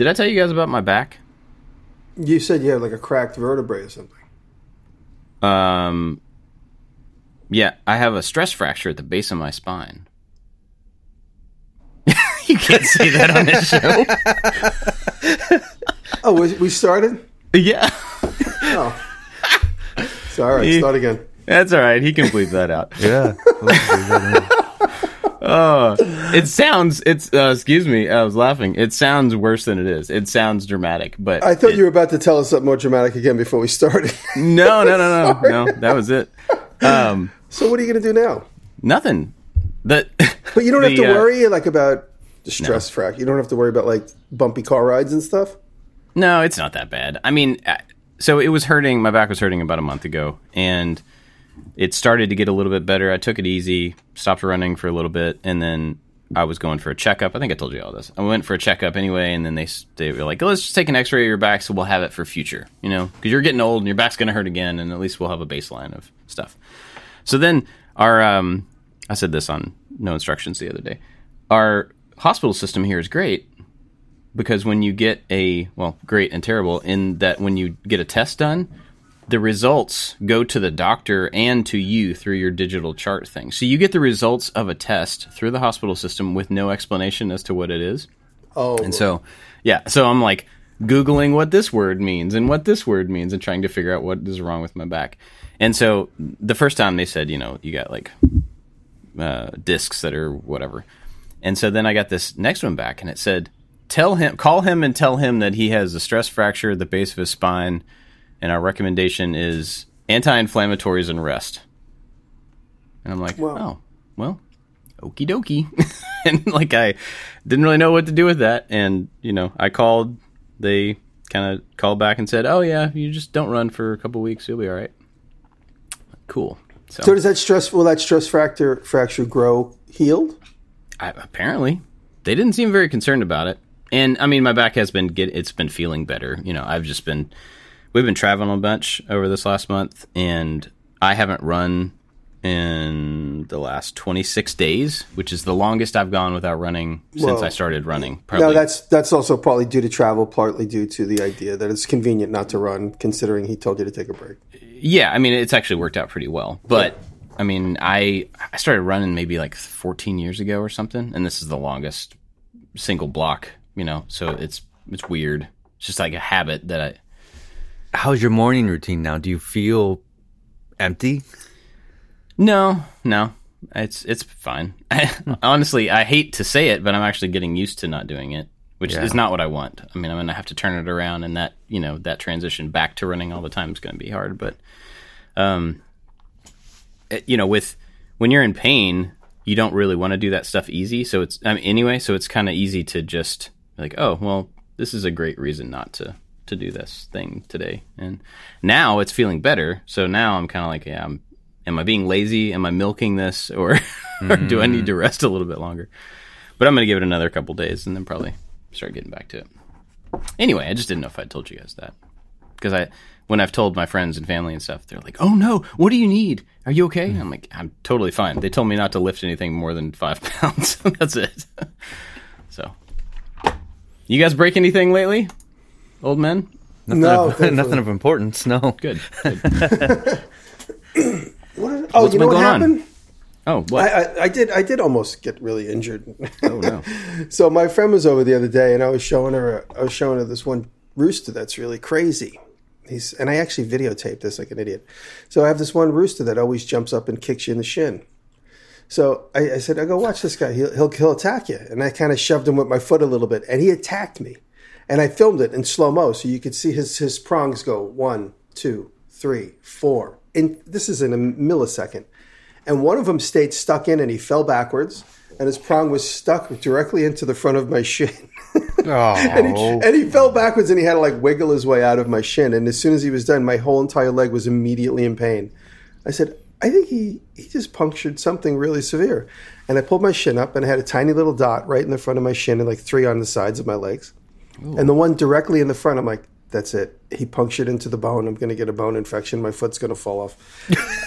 Did I tell you guys about my back? You said you had like a cracked vertebrae or something. Um, yeah, I have a stress fracture at the base of my spine. you can't say that on this show. Oh, we, we started. yeah, Oh, so all right, start again. that's all right. He can bleep that out. Yeah. Oh, it sounds. It's. Uh, excuse me. I was laughing. It sounds worse than it is. It sounds dramatic, but I thought it- you were about to tell us something more dramatic again before we started. No, no, no, no, no. That was it. Um, so what are you going to do now? nothing. That. But you don't have to uh, worry like about the stress frac. You don't have to worry about like bumpy car rides and stuff. No, it's not that bad. I mean, uh, so it was hurting. My back was hurting about a month ago, and it started to get a little bit better. I took it easy, stopped running for a little bit, and then I was going for a checkup. I think I told you all this. I went for a checkup anyway, and then they they were like, "Let's just take an X-ray of your back, so we'll have it for future." You know, because you're getting old and your back's going to hurt again, and at least we'll have a baseline of stuff. So then our um, I said this on no instructions the other day. Our hospital system here is great because when you get a well, great and terrible in that when you get a test done, the results go to the doctor and to you through your digital chart thing. So you get the results of a test through the hospital system with no explanation as to what it is. Oh, And so, yeah, so I'm like googling what this word means and what this word means and trying to figure out what is wrong with my back. And so the first time they said, you know, you got like uh, discs that are whatever. And so then I got this next one back and it said, tell him, call him and tell him that he has a stress fracture at the base of his spine. And our recommendation is anti-inflammatories and rest. And I'm like, Wow. oh, well, okie dokie. and like I didn't really know what to do with that. And, you know, I called, they kind of called back and said, oh, yeah, you just don't run for a couple weeks. You'll be all right. Cool. So, so does that stress? Will that stress fracture fracture grow healed? I, apparently they didn't seem very concerned about it. And I mean, my back has been get it's been feeling better. You know, I've just been we've been traveling a bunch over this last month, and I haven't run in the last 26 days, which is the longest I've gone without running since. I started running. Probably No, that's that's also partly due to travel, partly due to the idea that it's convenient not to run, considering he told you to take a break. Yeah, I mean, it's actually worked out pretty well. But I mean, I I started running maybe like 14 years ago or something, and this is the longest single block. You know, so it's it's weird. It's just like a habit that I. How's your morning routine now? Do you feel empty? No, no, it's it's fine. Honestly, I hate to say it, but I'm actually getting used to not doing it, which Yeah. is not what I want. I mean, I'm gonna have to turn it around, and that you know that transition back to running all the time is gonna be hard. But, um, it- you know, with when you're in pain, you don't really want to do that stuff easy. So it's I mean, anyway, so it's kind of easy to just like, oh, well, this is a great reason not to to do this thing today. And now it's feeling better. So now I'm kind of like, yeah, I'm, am I being lazy? Am I milking this, or, or do I need to mm-hmm. rest a little bit longer? But I'm going to give it another couple days and then probably start getting back to it. Anyway, I just didn't know if I told you guys that because I, when I've told my friends and family and stuff, they're like, "Oh no, what do you need? Are you okay?" I'm like, "I'm totally fine." They told me not to lift anything more than five pounds. That's it. so, you guys break anything lately, old men? Nothing, No, of, nothing of importance. No. Good. good. What did, oh, What's you know been what going on? happened? Oh, what? I, I, I did. I did almost get really injured. oh no. so my friend was over the other day, and I was showing her. I was showing her this one rooster that's really crazy. He's and I actually videotaped this like an idiot. So I have this one rooster that always jumps up and kicks you in the shin. So I, I said, "I go watch this guy. He'll he'll, he'll attack you." And I kind of shoved him with my foot a little bit, and he attacked me. And I filmed it in slow mo, so you could see his his prongs go one, two, three, four. And this is in a millisecond. And one of them stayed stuck in, and he fell backwards, and his prong was stuck directly into the front of my shin. Oh. and, he, oh. and he fell backwards, and he had to like wiggle his way out of my shin. And as soon as he was done, my whole entire leg was immediately in pain. I said, I think he he just punctured something really severe. And I pulled my shin up, and I had a tiny little dot right in the front of my shin, and like three on the sides of my legs. And the one directly in the front, I'm like, that's it. He punctured into the bone. I'm going to get a bone infection. My foot's going to fall off.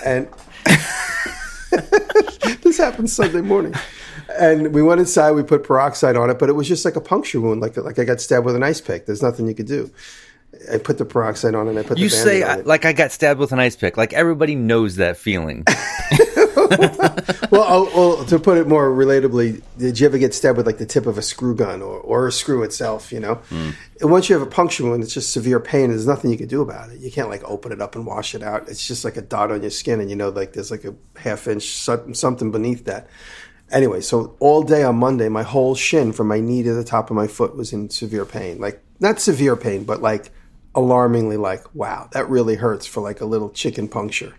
and this happened Sunday morning. and we went inside. We put peroxide on it, but it was just like a puncture wound, like like I got stabbed with an ice pick. There's nothing you could do. I put the peroxide on and I put You the say on I, it. like I got stabbed with an ice pick. Like everybody knows that feeling. well, oh, well, to put it more relatably, did you ever get stabbed with like the tip of a screw gun or, or a screw itself? You know, hmm. and once you have a puncture wound, it's just severe pain. There's nothing you can do about it. You can't like open it up and wash it out. It's just like a dot on your skin, and you know, like there's like a half inch something beneath that. Anyway, so all day on Monday, my whole shin from my knee to the top of my foot was in severe pain. Like not severe pain, but like alarmingly like, wow, that really hurts for like a little chicken puncture.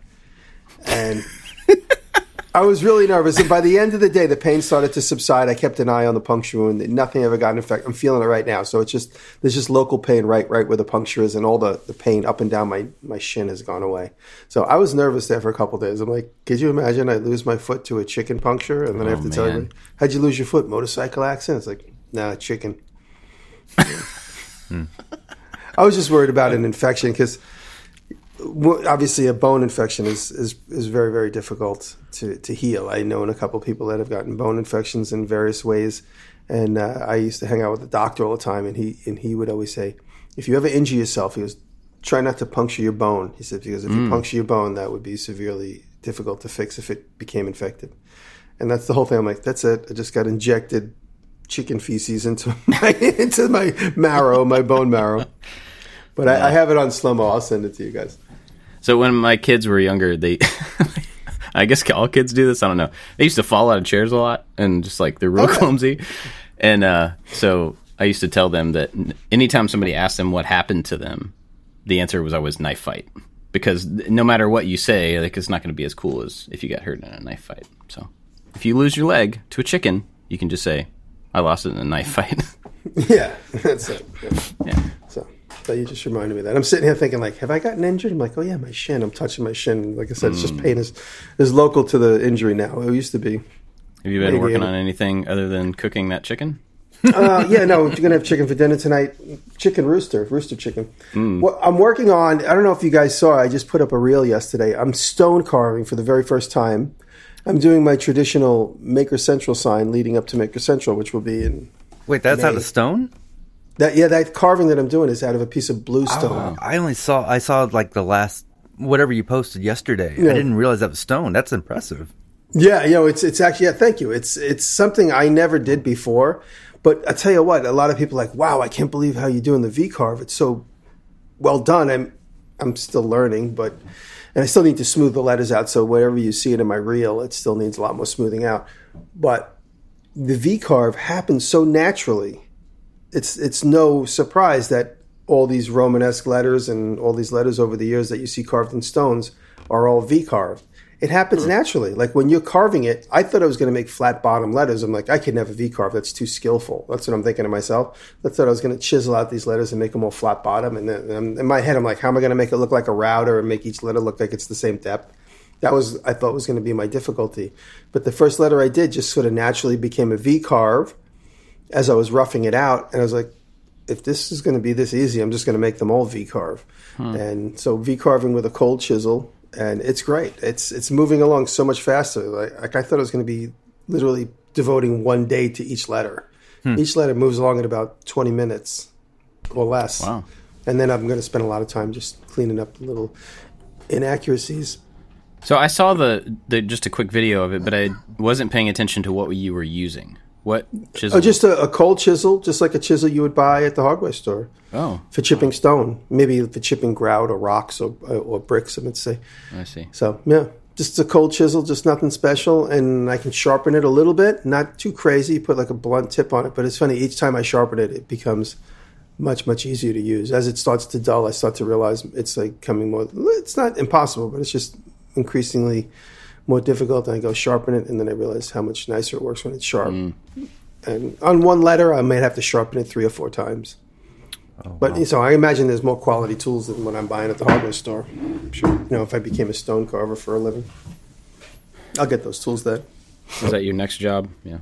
And I was really nervous, and by the end of the day, the pain started to subside. I kept an eye on the puncture wound. Nothing ever got infected. I'm feeling it right now. So it's just there's just local pain right right where the puncture is, and all the, the pain up and down my, my shin has gone away. So I was nervous there for a couple days. I'm like, could you imagine I lose my foot to a chicken puncture, and then I have oh, to tell you, how'd you lose your foot? Motorcycle accident? It's like, nah, chicken. Hmm. I was just worried about an infection because obviously a bone infection is, is, is very, very difficult to, to heal. I know a couple people that have gotten bone infections in various ways. And uh, I used to hang out with the doctor all the time, and he, and he would always say, if you ever injure yourself, he goes, try not to puncture your bone. He said, because if you puncture your bone, that would be severely difficult to fix if it became infected. And that's the whole thing. I'm like, that's it. I just got injected chicken feces into my into my marrow, my bone marrow. But I, I have it on slow mo. I'll send it to you guys. So when my kids were younger, they, I guess all kids do this. I don't know. They used to fall out of chairs a lot and just like they're real clumsy. And uh, so I used to tell them that anytime somebody asked them what happened to them, the answer was always knife fight. Because no matter what you say, like it's not going to be as cool as if you got hurt in a knife fight. So if you lose your leg to a chicken, you can just say, "I lost it in a knife fight." Yeah, that's it. Yeah. yeah. So, so you just reminded me of that. I'm sitting here thinking, like, have I gotten injured? I'm like, oh yeah, my shin. I'm touching my shin. Like I said, it's just pain is is local to the injury now. It used to be. Have you been Maybe working on anything other than cooking that chicken? Uh, yeah, no, you're gonna have chicken for dinner tonight. Chicken rooster, rooster chicken. What I'm working on. I don't know if you guys saw. I just put up a reel yesterday. I'm stone carving for the very first time. I'm doing my traditional Maker Central sign leading up to Maker Central, which will be in Wait, that's out of stone? That. Yeah, that carving that I'm doing is out of a piece of bluestone. Oh, I only saw I saw like the last whatever you posted yesterday. Yeah. I didn't realize that was stone. That's impressive. Yeah, you know, it's it's actually yeah, thank you. It's it's something I never did before. But I tell you what, a lot of people are like, wow, I can't believe how you're doing the V carve. It's so well done. I'm I'm still learning, but and I still need to smooth the letters out. So wherever you see it in my reel, it still needs a lot more smoothing out. But the V carve happens so naturally. It's it's no surprise that all these Romanesque letters and all these letters over the years that you see carved in stones are all V carved. It happens hmm. naturally. Like when you're carving it, I thought I was going to make flat bottom letters. I'm like, I could never V carve. That's too skillful. That's what I'm thinking to myself. I thought I was going to chisel out these letters and make them all flat bottom. And then and in my head, I'm like, how am I going to make it look like a router and make each letter look like it's the same depth? That was I thought was going to be my difficulty. But the first letter I did just sort of naturally became a V carve as I was roughing it out, and I was like, if this is going to be this easy, I'm just going to make them all V carve. Hmm. And so V carving with a cold chisel, and it's great. It's it's moving along so much faster. Like, like I thought it was going to be literally devoting one day to each letter. Hmm. Each letter moves along in about 20 minutes or less. Wow. And then I'm going to spend a lot of time just cleaning up the little inaccuracies. So I saw the, the just a quick video of it, but I wasn't paying attention to what you were using. What chisel? Oh, just a, a cold chisel, just like a chisel you would buy at the hardware store. oh, for chipping stone, maybe for chipping grout or rocks or or bricks. I would say. I see. So yeah, just a cold chisel, just nothing special, and I can sharpen it a little bit, not too crazy. Put like a blunt tip on it, but it's funny. Each time I sharpen it, it becomes much much easier to use. As it starts to dull, I start to realize it's like coming more. It's not impossible, but it's just increasingly more difficult. And I go sharpen it, and then I realize how much nicer it works when it's sharp. And on one letter, I might have to sharpen it three or four times. But so I imagine there's more quality tools than what I'm buying at the hardware store. I'm sure, you know, if I became a stone carver for a living, I'll get those tools then. Is that your next job? Yeah.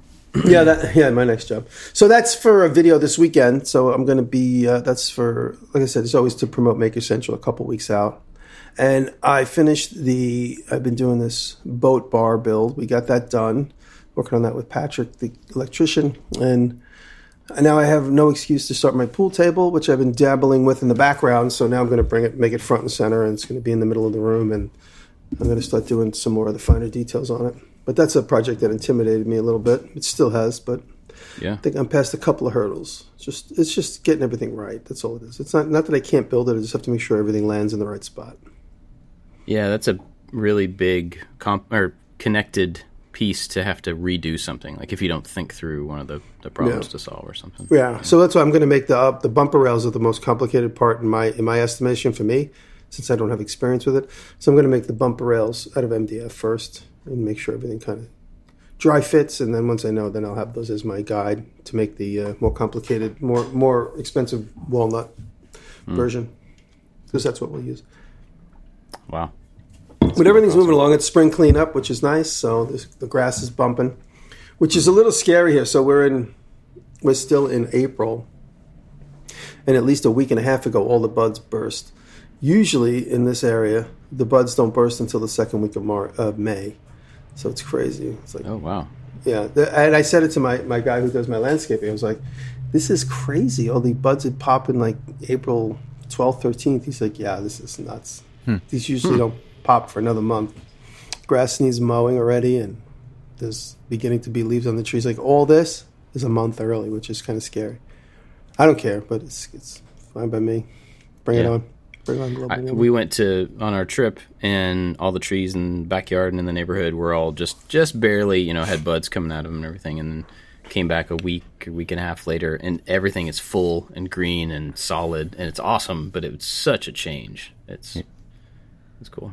yeah, that yeah, my next job. So that's for a video this weekend. So I'm going to be uh, that's for like I said, it's always to promote Maker Central a couple weeks out. And I finished the I've been doing this boat bar build. We got that done. working on that with Patrick, the electrician, and now I have no excuse to start my pool table, which I've been dabbling with in the background. So now I'm going to bring it, make it front and center, and it's going to be in the middle of the room, and I'm going to start doing some more of the finer details on it. But that's a project that intimidated me a little bit. It still has, but Yeah. I think I'm past a couple of hurdles. It's just it's just getting everything right. That's all it is. It's not not that I can't build it. I just have to make sure everything lands in the right spot. Yeah, that's a really big comp or connected piece to have to redo something. Like if you don't think through one of the, the problems Yeah. to solve or something. Yeah. So that's why I'm going to make the uh, the bumper rails are the most complicated part in my in my estimation for me, since I don't have experience with it. So I'm going to make the bumper rails out of MDF first and make sure everything kind of dry fits. And then once I know, then I'll have those as my guide to make the uh, more complicated, more more expensive walnut version, because that's what we'll use. Wow. But everything's moving along. It's spring cleanup, which is nice. So this, the grass is bumping, which is a little scary here. So we're in, we're still in April, and at least a week and a half ago, all the buds burst. Usually in this area, the buds don't burst until the second week of Mar- of May. So it's crazy. It's like Oh wow. yeah, and I said it to my, my guy who does my landscaping. I was like, "This is crazy. All the buds would pop in like April twelfth, thirteenth." He's like, "Yeah, this is nuts. These usually don't pop for another month. Grass needs mowing already, and there's beginning to be leaves on the trees. Like all this is a month early, which is kind of scary. I don't care, but it's it's fine by me. Bring it on. Bring on global I, warming. we went to on our trip, and all the trees in the backyard and in the neighborhood were all just just barely, you know, had buds coming out of them and everything. And then came back a week, a week and a half later, and everything is full and green and solid, and it's awesome. But it's such a change. It's it's cool.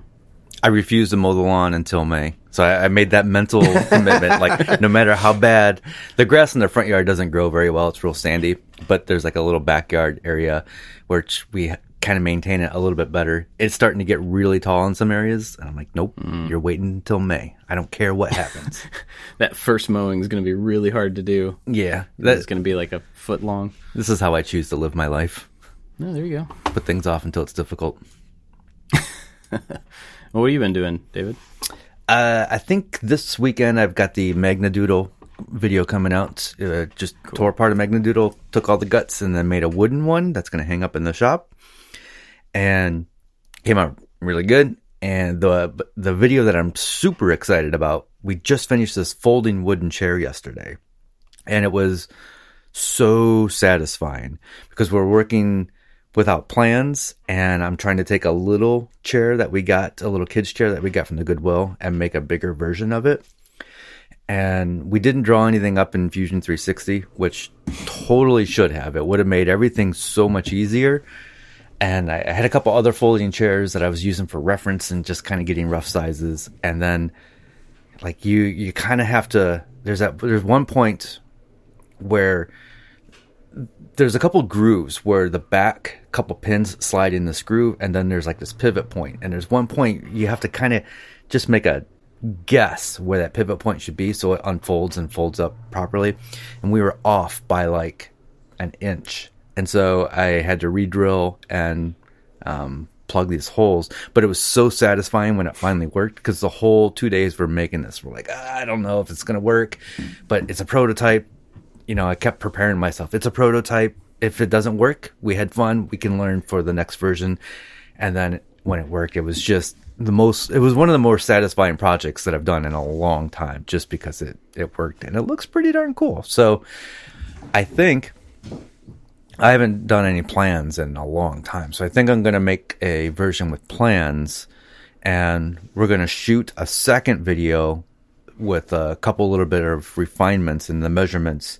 I refuse to mow the lawn until May. So I, I made that mental commitment. Like, no matter how bad the grass in the front yard doesn't grow very well, it's real sandy. But there's like a little backyard area which we kind of maintain it a little bit better. It's starting to get really tall in some areas, and I'm like, nope, mm. you're waiting until May. I don't care what happens. That first mowing is going to be really hard to do. yeah, It's that, going to be like a foot long. this is how I choose to live my life. No, there you go. Put things off until it's difficult. Well, what have you been doing, David? Uh, I think this weekend I've got the Magnadoodle video coming out. Uh, just tore apart a Magnadoodle, took all the guts, and then made a wooden one that's going to hang up in the shop. And came out really good. And the the video that I'm super excited about, we just finished this folding wooden chair yesterday, and it was so satisfying because we're working without plans and I'm trying to take a little chair that we got, a little kids chair that we got from the Goodwill and make a bigger version of it. And we didn't draw anything up in Fusion 360, which totally should have. It would have made everything so much easier. And I, had a couple other folding chairs that I was using for reference and just kind of getting rough sizes. And then like you, you kind of have to, there's that, there's one point where there's a couple grooves where the back couple pins slide in this groove and then there's like this pivot point. and there's one point you have to kind of just make a guess where that pivot point should be so it unfolds and folds up properly. And we were off by like an inch. And so i had to re-drill and um, plug these holes. But it was so satisfying when it finally worked because the whole two days we're making this. We're like "Ah, i don't know if it's going to work. But it's a prototype you know, I kept preparing myself. It's a prototype. If it doesn't work, we had fun. We can learn for the next version. And then when it worked, it was just the most, it was one of the more satisfying projects that I've done in a long time just because it, it worked and it looks pretty darn cool. So I think I haven't done any plans in a long time. So I think I'm going to make a version with plans and we're going to shoot a second video with a couple little bit of refinements in the measurements.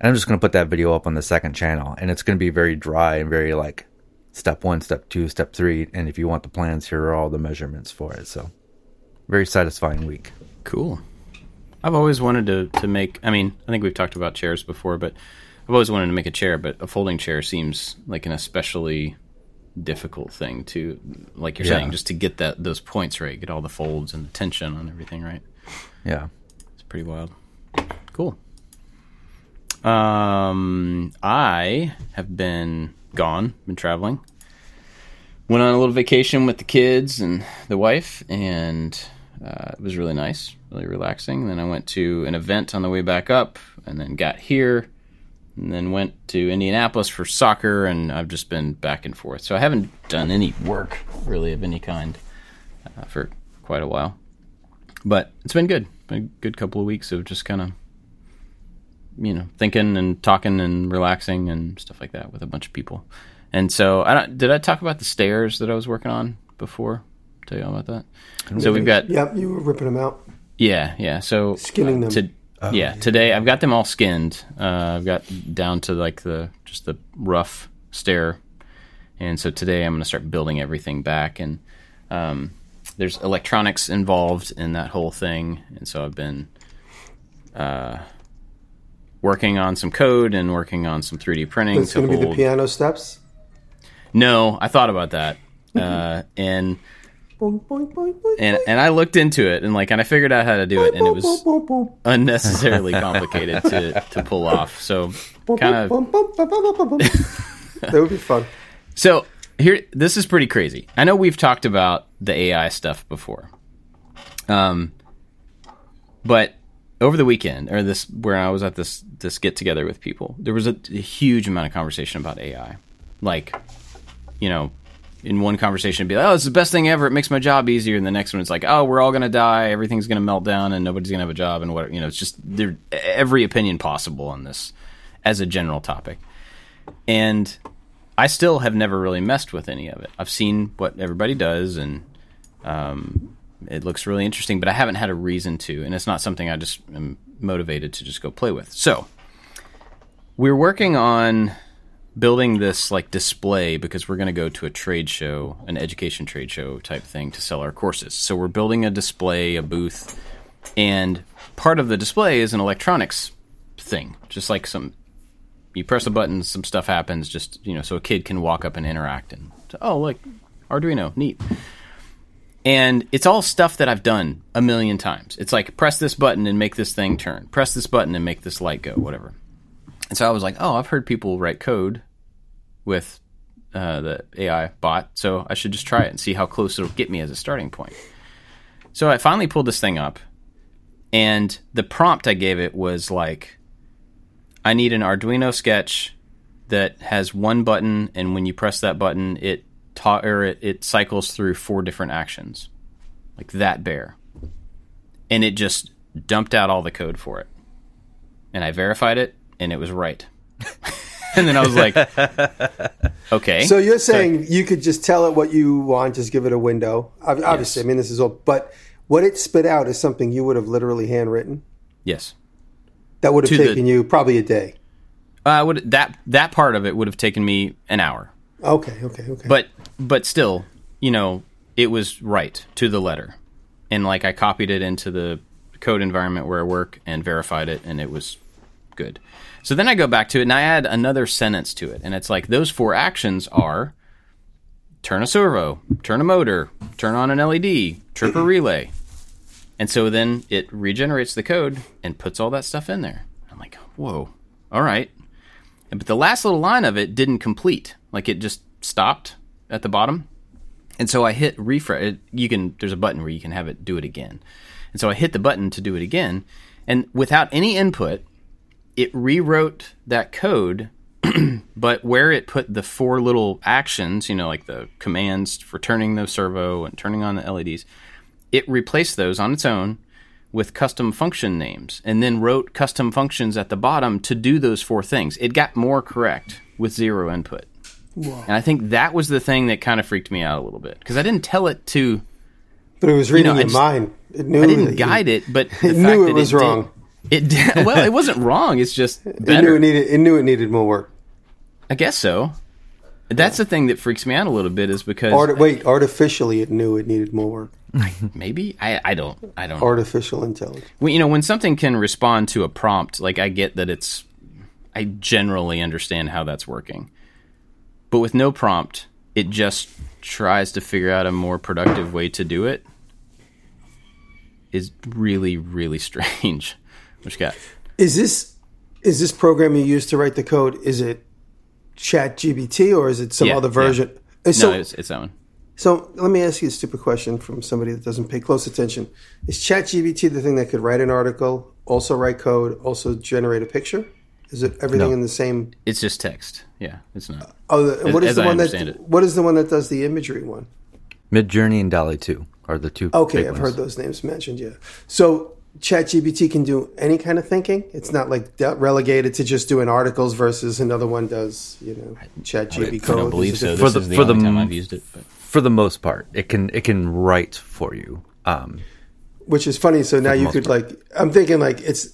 And I'm just going to put that video up on the second channel and it's going to be very dry and very like step one, step two, step three. And if you want the plans, here are all the measurements for it. So very satisfying week. Cool. I've always wanted to, to make. I mean, I think we've talked about chairs before, but I've always wanted to make a chair. But a folding chair seems like an especially difficult thing to, like you're Yeah. saying, just to get that those points right, get all the folds and the tension on everything right. Yeah. It's pretty wild. Cool. Um, I have been gone, been traveling. Went on a little vacation with the kids and the wife, and Uh, it was really nice, really relaxing. Then I went to an event on the way back up, and then got here, and then went to Indianapolis for soccer, and I've just been back and forth. So I haven't done any work really of any kind uh, for quite a while, but it's been good. Been a good couple of weeks of just kind of you know thinking and talking and relaxing and stuff like that with a bunch of people. And so I don't. Did I talk about the stairs that I was working on before? Tell you all about that. So we've got Yep, you were ripping them out, yeah, yeah. So skinning them. to, yeah, today I've got them all skinned. Uh, I've got down to like the just the rough stair, and so today I'm going to start building everything back. And um, there's electronics involved in that whole thing, and so I've been uh, working on some code and working on some 3D printing it's to going to be the piano steps. no, I thought about that, uh, and Boing, boing, boing, boing, and and I looked into it and like and I figured out how to do it, and it was. unnecessarily complicated to, to pull off. So kind of. That would be fun. so here this is pretty crazy. I know we've talked about the AI stuff before. Um but over the weekend or this where I was at this this get together with people, there was a, a huge amount of conversation about AI. Like, you know, in one conversation, it'd be like, "Oh, it's the best thing ever. It makes my job easier." And the next one, it's like, "Oh, we're all gonna die. Everything's gonna melt down, and nobody's gonna have a job." And what you know, it's just there every opinion possible on this as a general topic. And I still have never really messed with any of it. I've seen what everybody does, and um, it looks really interesting, but I haven't had a reason to, and it's not something I just am motivated to just go play with. So we're working on building this like display because we're going to go to a trade show, an education trade show type thing to sell our courses. So we're building a display, a booth, and part of the display is an electronics thing, just like some you press a button, some stuff happens, just you know, so a kid can walk up and interact and oh look, Arduino, neat. And it's all stuff that I've done a million times. It's like press this button and make this thing turn. Press this button and make this light go, whatever. And so I was like, oh, I've heard people write code with uh, the AI bot, so I should just try it and see how close it'll get me as a starting point. So I finally pulled this thing up, and the prompt I gave it was like, I need an Arduino sketch that has one button, and when you press that button, it ta- or it, it cycles through four different actions, like that bear, and it just dumped out all the code for it, and I verified it, and it was right. and then I was like, okay. So you're saying you could just tell it what you want, just give it a window. Obviously, Yes. I mean this is all, but what it spit out is something you would have literally handwritten. yes. That would have To the- taken you probably a day. Uh, would that that part of it would have taken me an hour, Okay, okay, okay. but but still, you know, it was right to the letter, and like I copied it into the code environment where I work and verified it, and it was good. So then I go back to it and I add another sentence to it, and it's like those four actions are turn a servo, turn a motor, turn on an LED, trip a relay. And so then it regenerates the code and puts all that stuff in there. I'm like, whoa, all right. But the last little line of it didn't complete. Like it just stopped at the bottom. And so I hit refresh. It, you can there's a button where you can have it do it again. And so I hit the button to do it again, and without any input, it rewrote that code. but where it put the four little actions, you know, like the commands for turning the servo and turning on the LEDs, it replaced those on its own with custom function names and then wrote custom functions at the bottom to do those four things. It got more correct with zero input. And I think that was the thing that kind of freaked me out a little bit because I didn't tell it to, but it was reading know, I your just- mind. It knew I didn't you- guide it, but the It fact knew that it was did- wrong. it did, well, it wasn't wrong. It's just It knew better. it needed. It knew it needed more work. I guess so. That's the thing that freaks me out a little bit is because Art, wait, artificially, it knew it needed more work. maybe I, I don't I don't Artificial intelligence. Well, you know, when something can respond to a prompt, like I get that it's, I generally understand how that's working. But with no prompt, it just tries to figure out a more productive way to do it. Is really, really strange. Which got Is this is this program you use to write the code? Is it ChatGPT or is it some Yeah, other yeah. version? no, uh, it's, it's that one. So let me ask you a stupid question from somebody that doesn't pay close attention. Is ChatGPT the thing that could write an article, also write code, also generate a picture? Is it everything No. in the same? It's just text. Yeah, it's not. Oh, the, and what is as the I one that? it. What is the one that does the imagery one? Midjourney and DALL-E 2 are the two. Okay, big I've ones. heard those names mentioned. Yeah. So ChatGPT can do any kind of thinking. It's not like de- relegated to just doing articles versus another one does. You know, ChatGPT I code. don't believe so. it- This For the- is the for the only time m- I've used it. But. For the most part, it can it can write for you. Um, which is funny. So now you could part. like. I'm thinking like it's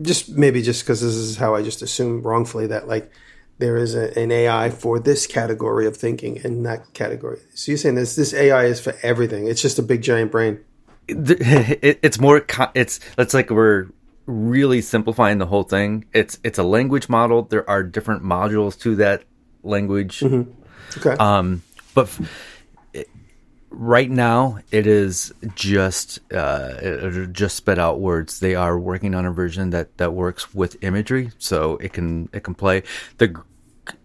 just maybe just because this is how I just assume wrongfully that like there is a, an AI for this category of thinking and that category. So you're saying this this AI is for everything. It's just a big giant brain. It, it- it's more it's it's like we're really simplifying the whole thing. It's it's a language model. There are different modules to that language. Okay. um but it, right now it is just uh it just spit out words. They are working on a version that that works with imagery so it can it can play. The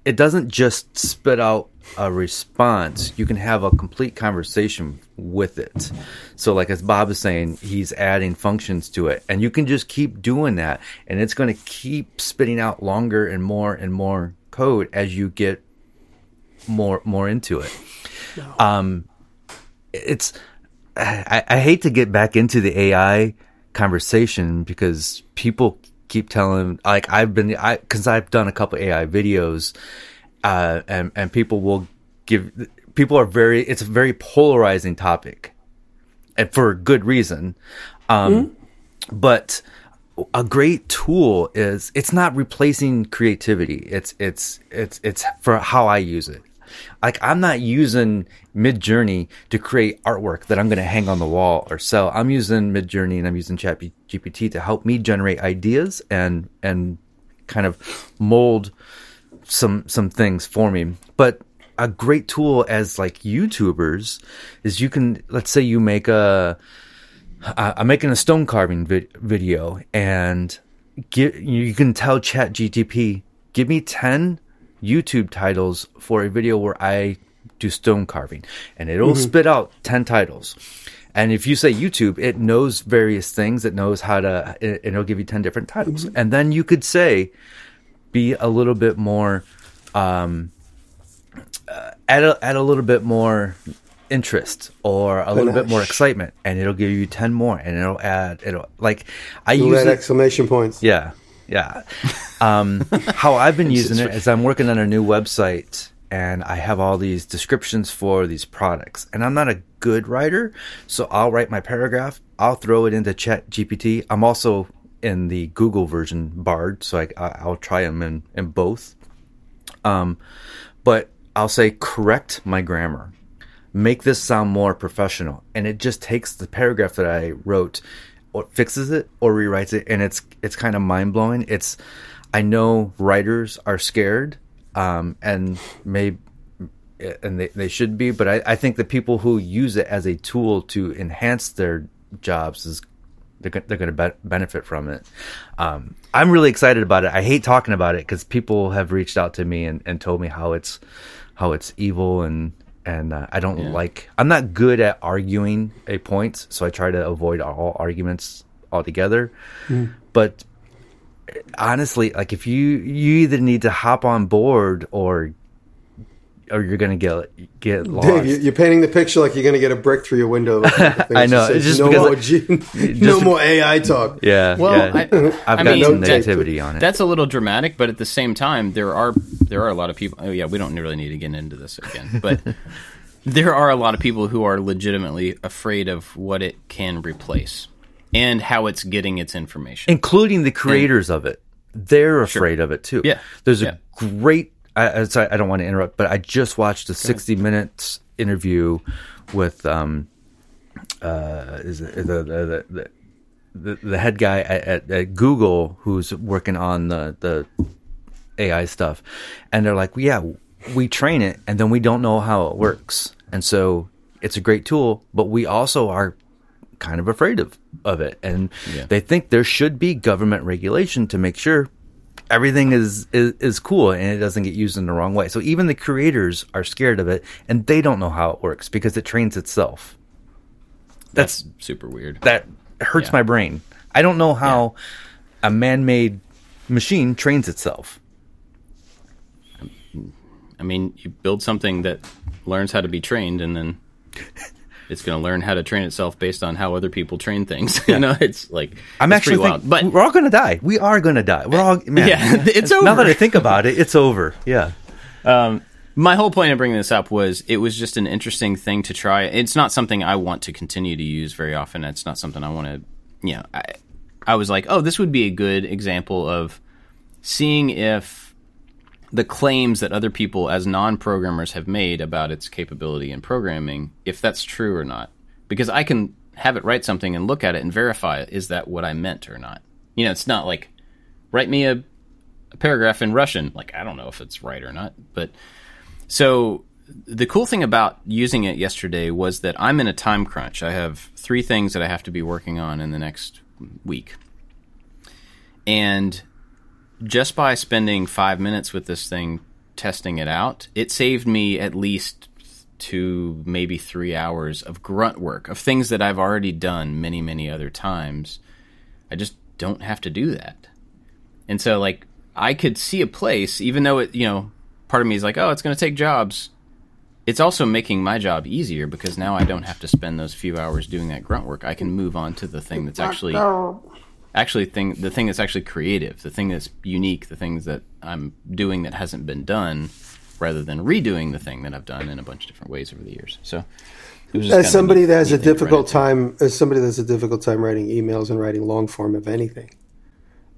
it doesn't just spit out a response. You can have a complete conversation with it. So like as bob is saying he's adding functions to it. And you can just keep doing that. And it's going to keep spitting out longer and more and more code as you get more more into it. Um it's I, I hate to get back into the ai conversation because people keep telling like i've been i because i've done a couple ai videos uh and and people will give people are very it's a very polarizing topic and for good reason. Um but a great tool is it's not replacing creativity. It's it's it's it's for how i use it like i'm not using Midjourney to create artwork that i'm going to hang on the wall or sell. I'm using Midjourney and i'm using chat gpt to help me generate ideas and and kind of mold some some things for me. But a great tool as like youtubers is you can let's say you make a I'm making a stone carving vid- video, and get, you can tell ChatGPT, give me 10 YouTube titles for a video where I do stone carving, and it'll spit out 10 titles. And if you say YouTube, it knows various things. It knows how to, it, it'll give you 10 different titles. And then you could say, be a little bit more, um, uh, add a, add a little bit more interest or a little bit more excitement and it'll give you 10 more and it'll add it'll like i Ooh, use it exclamation points. yeah yeah. Um how i've been using it is i'm working on a new website and i have all these descriptions for these products. And i'm not a good writer so i'll write my paragraph i'll throw it into chat gpt i'm also in the google version bard so I, I- i'll try them in, in both. Um, but I'll say correct my grammar, make this sound more professional, and it just takes the paragraph that I wrote, or fixes it or rewrites it, and it's it's kind of mind blowing. It's I know writers are scared, um, and may and they, they should be, but I, I think the people who use it as a tool to enhance their jobs is they're, they're going to be- benefit from it. Um, I'm really excited about it. I hate talking about it because people have reached out to me and, and told me how it's how it's evil and and uh, I don't like. I'm not good at arguing a point, so I try to avoid all arguments altogether. But honestly, like if you you either need to hop on board or or you're gonna get get lost. Dave, you- you're painting the picture like you're going to get a brick through your window. I know, it's just no because- more, G- no more AI talk. yeah, Well, yeah. I, I've I got mean, some that- negativity on it. That's a little dramatic, but at the same time, there are there are a lot of people. Oh yeah, we don't really need to get into this again, but there are a lot of people who are legitimately afraid of what it can replace and how it's getting its information. including the creators of it. They're afraid of it too. Yeah. There's Yeah. a great. I, I- sorry, I don't want to interrupt, but I just watched a 60 minutes interview with um, uh, is it the the the, the, the, the head guy at, at, at Google who's working on the the AI stuff, and they're like, yeah, we train it, and then we don't know how it works, and so it's a great tool, but we also are kind of afraid of of it, and Yeah. they think there should be government regulation to make sure everything is, is is cool and it doesn't get used in the wrong way. So even the creators are scared of it and they don't know how it works because it trains itself. That's, super weird. That hurts Yeah. my brain. I don't know how a man-made machine trains itself. I mean, you build something that learns how to be trained, and then it's going to learn how to train itself based on how other people train things. you know, it's like I'm it's actually think. But we're all going to die. We are going to die. We're all man. Yeah, it's Now over. that I think about it, it's over. Yeah. Um, my whole point of bringing this up was it was just an interesting thing to try. It's not something I want to continue to use very often. It's not something I want to, you know, I, I was like, oh, this would be a good example of seeing if the claims that other people as non-programmers have made about its capability in programming, if that's true or not. Because I can have it write something and look at it and verify is that what I meant or not. You know, it's not like write me a, a paragraph in Russian. Like I don't know if it's right or not, but so the cool thing about using it yesterday was that I'm in a time crunch. I have three things that I have to be working on in the next week. And just by spending five minutes with this thing testing it out, it saved me at least two, maybe three hours of grunt work of things that I've already done many, many other times. I just don't have to do that. And so, like, I could see a place, even though it, you know, part of me is like, oh, it's going to take jobs. It's also making my job easier because now I don't have to spend those few hours doing that grunt work. I can move on to the thing that's actually actually thing the thing that's actually creative, the thing that's unique, the things that I'm doing that hasn't been done, rather than redoing the thing that I've done in a bunch of different ways over the years. So, it was just kind As somebody neat- that has a neat thing to difficult time, as somebody that has a difficult time writing emails and writing long form of anything,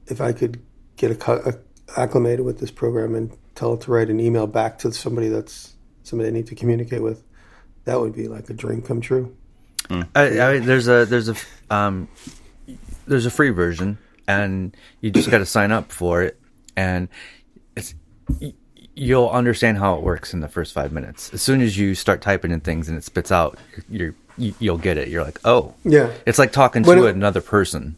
if I could get a, acclimated with this program and tell it to write an email back to somebody that's somebody I need to communicate with, that would be like a dream come true. I, I, there's a there's a um, there's a free version, and you just got to sign up for it, and it's you'll understand how it works in the first five minutes. As soon as you start typing in things and it spits out, you're, you, you'll get it. You're like, oh, Yeah. It's like talking When to it- another person.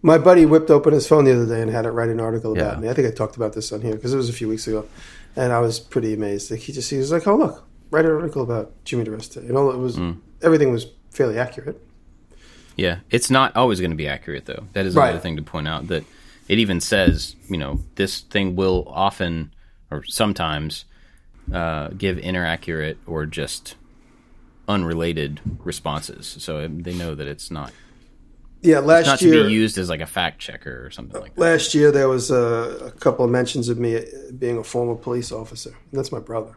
My buddy whipped open his phone the other day and had it write an article about Yeah. me. I think I talked about this on here because it was a few weeks ago, and I was pretty amazed. Like he just he was like, "Oh look, write an article about Jimmy Diresta." You know, it was Mm. everything was fairly accurate. Yeah, it's not always going to be accurate though. That is Right. another thing to point out that it even says, you know, this thing will often or sometimes uh, give inaccurate or just unrelated responses. So um, they know that it's not Yeah, last not year to be used as like a fact checker or something like that. last year there was a, a couple of mentions of me uh, being a former police officer. And that's my brother.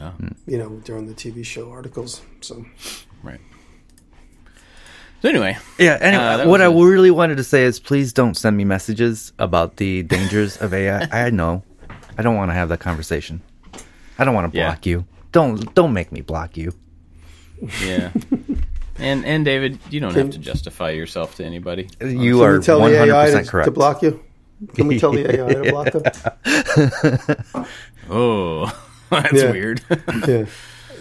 Oh, You know, during the TV show articles. So right. So anyway, Yeah. Anyway, Uh, what I was really wanted to say is, please don't send me messages about the dangers of AI. I know. I don't want to have that conversation. I don't want to Yeah. block you. Don't don't make me block you. yeah. And and David, you don't have to justify yourself to anybody. You can are we tell one the hundred AI percent to, correct. to block you? Can we tell the AI to block them? Oh, that's Yeah. weird. Yeah.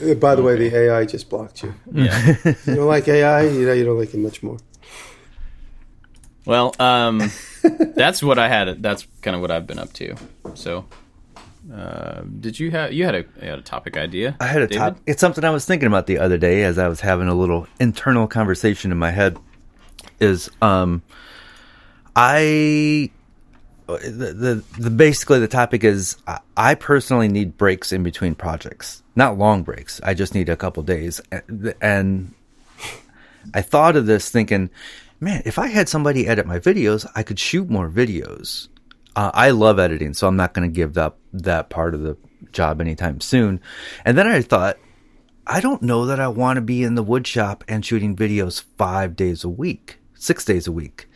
Uh, By the way, the AI just blocked you. yeah. You don't like AI, you know you don't like it much more. Well, um, that's what I had. That's kind of what I've been up to. So, uh, did you have you had a you had a topic idea? I had a David? top. It's something I was thinking about the other day as I was having a little internal conversation in my head. Is um, I the the, the basically the topic is I, I personally need breaks in between projects, not long breaks. I just need a couple days, and, I thought of this thinking, man, if I had somebody edit my videos, I could shoot more videos. Uh, I love editing, so I'm not going to give up that part of the job anytime soon. And then I thought, I don't know that I want to be in the wood shop and shooting videos five days a week, six days a week.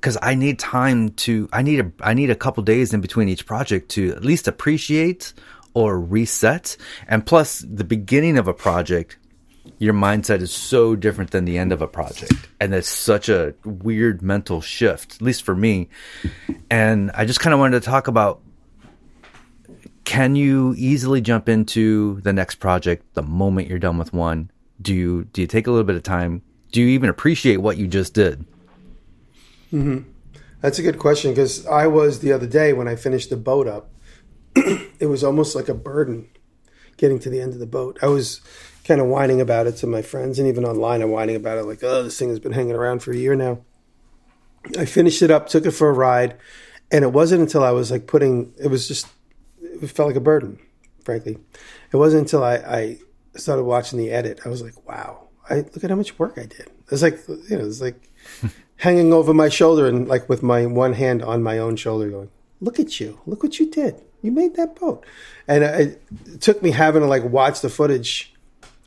Because I need time to, I need a, I need a couple days in between each project to at least appreciate or reset. And plus, the beginning of a project, your mindset is so different than the end of a project. And it's such a weird mental shift, at least for me. And I just kind of wanted to talk about can you easily jump into the next project the moment you're done with one? Do you do you take a little bit of time? Do you even appreciate what you just did? Mm-hmm. That's a good question because I was the other day when I finished the boat up. it was almost like a burden getting to the end of the boat. I was kind of whining about it to my friends and even online I'm whining about it like, oh, this thing has been hanging around for a year now. I finished it up, took it for a ride, and it wasn't until I was like putting it was just it felt like a burden, frankly. It wasn't until I, I started watching the edit, I was like, wow, I look at how much work I did. It's like you know, it's like hanging over my shoulder and like with my one hand on my own shoulder going, look at you, look what you did. You made that boat. And it, took me having to like watch the footage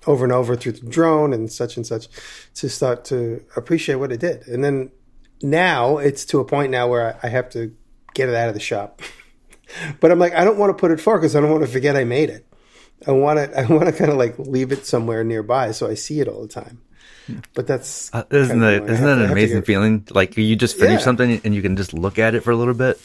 over and over through the drone and such and such to start to appreciate what it did. And then now it's to a point now where I have to get it out of the shop. but I'm like, I don't want to put it far because I don't want to forget I made it. I want to, I want to kind of like leave it somewhere nearby so I see it all the time. But that's uh, isn't that isn't that an amazing get, feeling? Like you just finish yeah. something and you can just look at it for a little bit.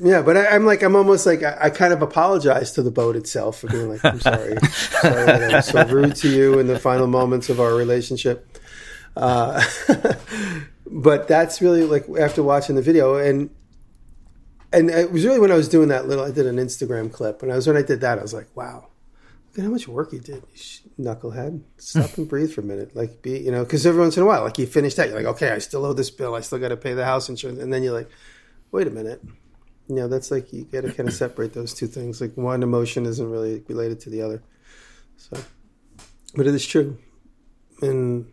Yeah, but I, am like I'm almost like I, I, kind of apologize to the boat itself for being like I'm sorry, sorry that I was so rude to you in the final moments of our relationship. Uh, but that's really like after watching the video and and it was really when I was doing that little I did an Instagram clip and I was when I did that I was like wow look at how much work you did knucklehead. Stop and breathe for a minute. Like be you know because every once in a while like you finish that you're like okay I still owe this bill. I still got to pay the house insurance. And then you're like wait a minute. You know that's like you got to kind of separate those two things. Like one emotion isn't really related to the other. So but it is true. And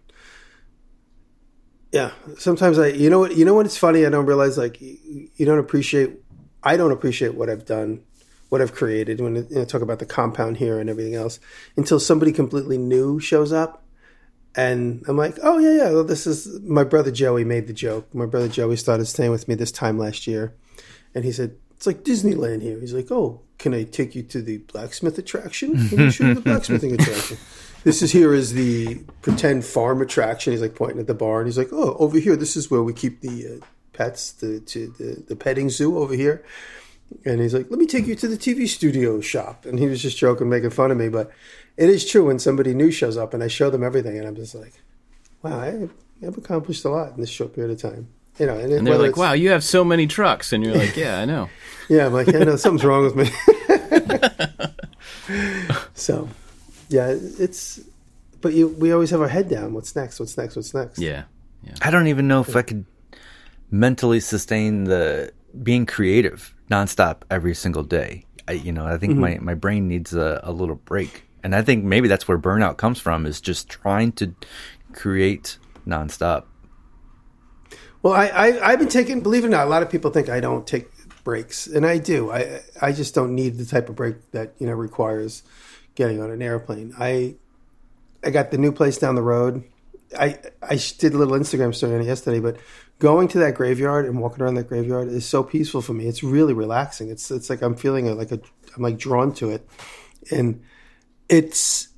yeah sometimes i you know what you know what it's funny? I don't realize like you don't appreciate i don't appreciate what i've done what i've created when you know, talk about the compound here and everything else until somebody completely new shows up and i'm like oh yeah yeah well, this is my brother joey made the joke my brother joey started staying with me this time last year and he said it's like disneyland here he's like oh can i take you to the blacksmith attraction let me show you the blacksmithing attraction this is here is the pretend farm attraction. He's like pointing at the barn. He's like, oh, over here, this is where we keep the uh, pets, the, to the the petting zoo over here. And he's like, let me take you to the TV studio shop. And he was just joking, making fun of me. But it is true when somebody new shows up and I show them everything, and I'm just like, wow, I, have accomplished a lot in this short period of time. You know, and, and they're like, "Wow, you have so many trucks," and you're like, "Yeah, I know." yeah, I'm like, "I know something's wrong with me." so, yeah, it's. But you, we always have our head down. What's next? What's next? What's next? Yeah, yeah. I don't even know if I could mentally sustain the being creative nonstop every single day. I, you know, I think mm-hmm. my my brain needs a, a little break, and I think maybe that's where burnout comes from. Is just trying to create nonstop. Well, I, I I've been taking. Believe it or not, a lot of people think I don't take breaks, and I do. I I just don't need the type of break that you know requires getting on an airplane. I I got the new place down the road. I I did a little Instagram story on it yesterday, but going to that graveyard and walking around that graveyard is so peaceful for me. It's really relaxing. It's it's like I'm feeling a, like a I'm like drawn to it, and it's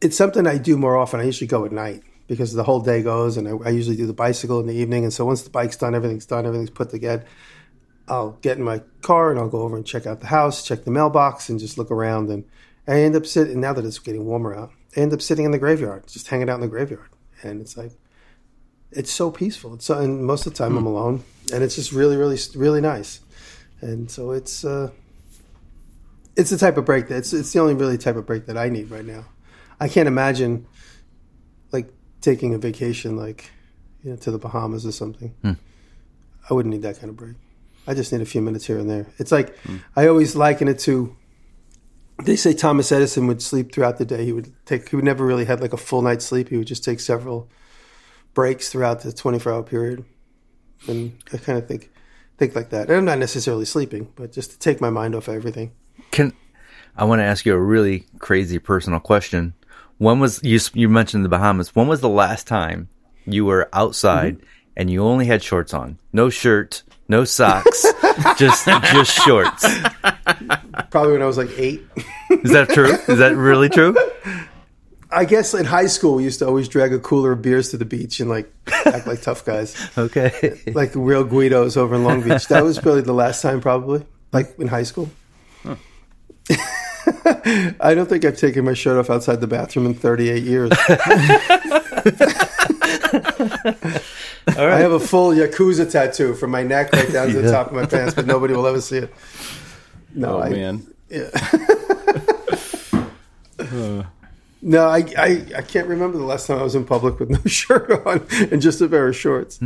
it's something I do more often. I usually go at night because the whole day goes, and I, I usually do the bicycle in the evening. And so once the bike's done, everything's done, everything's put together. I'll get in my car and I'll go over and check out the house, check the mailbox, and just look around and I end up sitting now that it's getting warmer out. I end up sitting in the graveyard, just hanging out in the graveyard, and it's like it's so peaceful. It's so, and most of the time mm. I'm alone, and it's just really, really, really nice. And so it's uh, it's the type of break that it's it's the only really type of break that I need right now. I can't imagine like taking a vacation like you know to the Bahamas or something. Mm. I wouldn't need that kind of break. I just need a few minutes here and there. It's like mm. I always liken it to they say Thomas Edison would sleep throughout the day. He would take. He would never really have like a full night's sleep. He would just take several breaks throughout the 24 hour period. And I kind of think think like that. And I'm not necessarily sleeping, but just to take my mind off everything. Can I want to ask you a really crazy personal question? When was you you mentioned the Bahamas? When was the last time you were outside mm-hmm. and you only had shorts on, no shirt, no socks, just just shorts? Probably when I was like eight. Is that true? Is that really true? I guess in high school we used to always drag a cooler of beers to the beach and like act like tough guys. Okay. Like real Guidos over in Long Beach. That was probably the last time, probably like in high school. Huh. I don't think I've taken my shirt off outside the bathroom in 38 years. I have a full Yakuza tattoo from my neck right down to the top of my pants, but nobody will ever see it. No, Oh I, man. Uh, No, I, I I can't remember the last time I was in public with no shirt on and just a pair of shorts.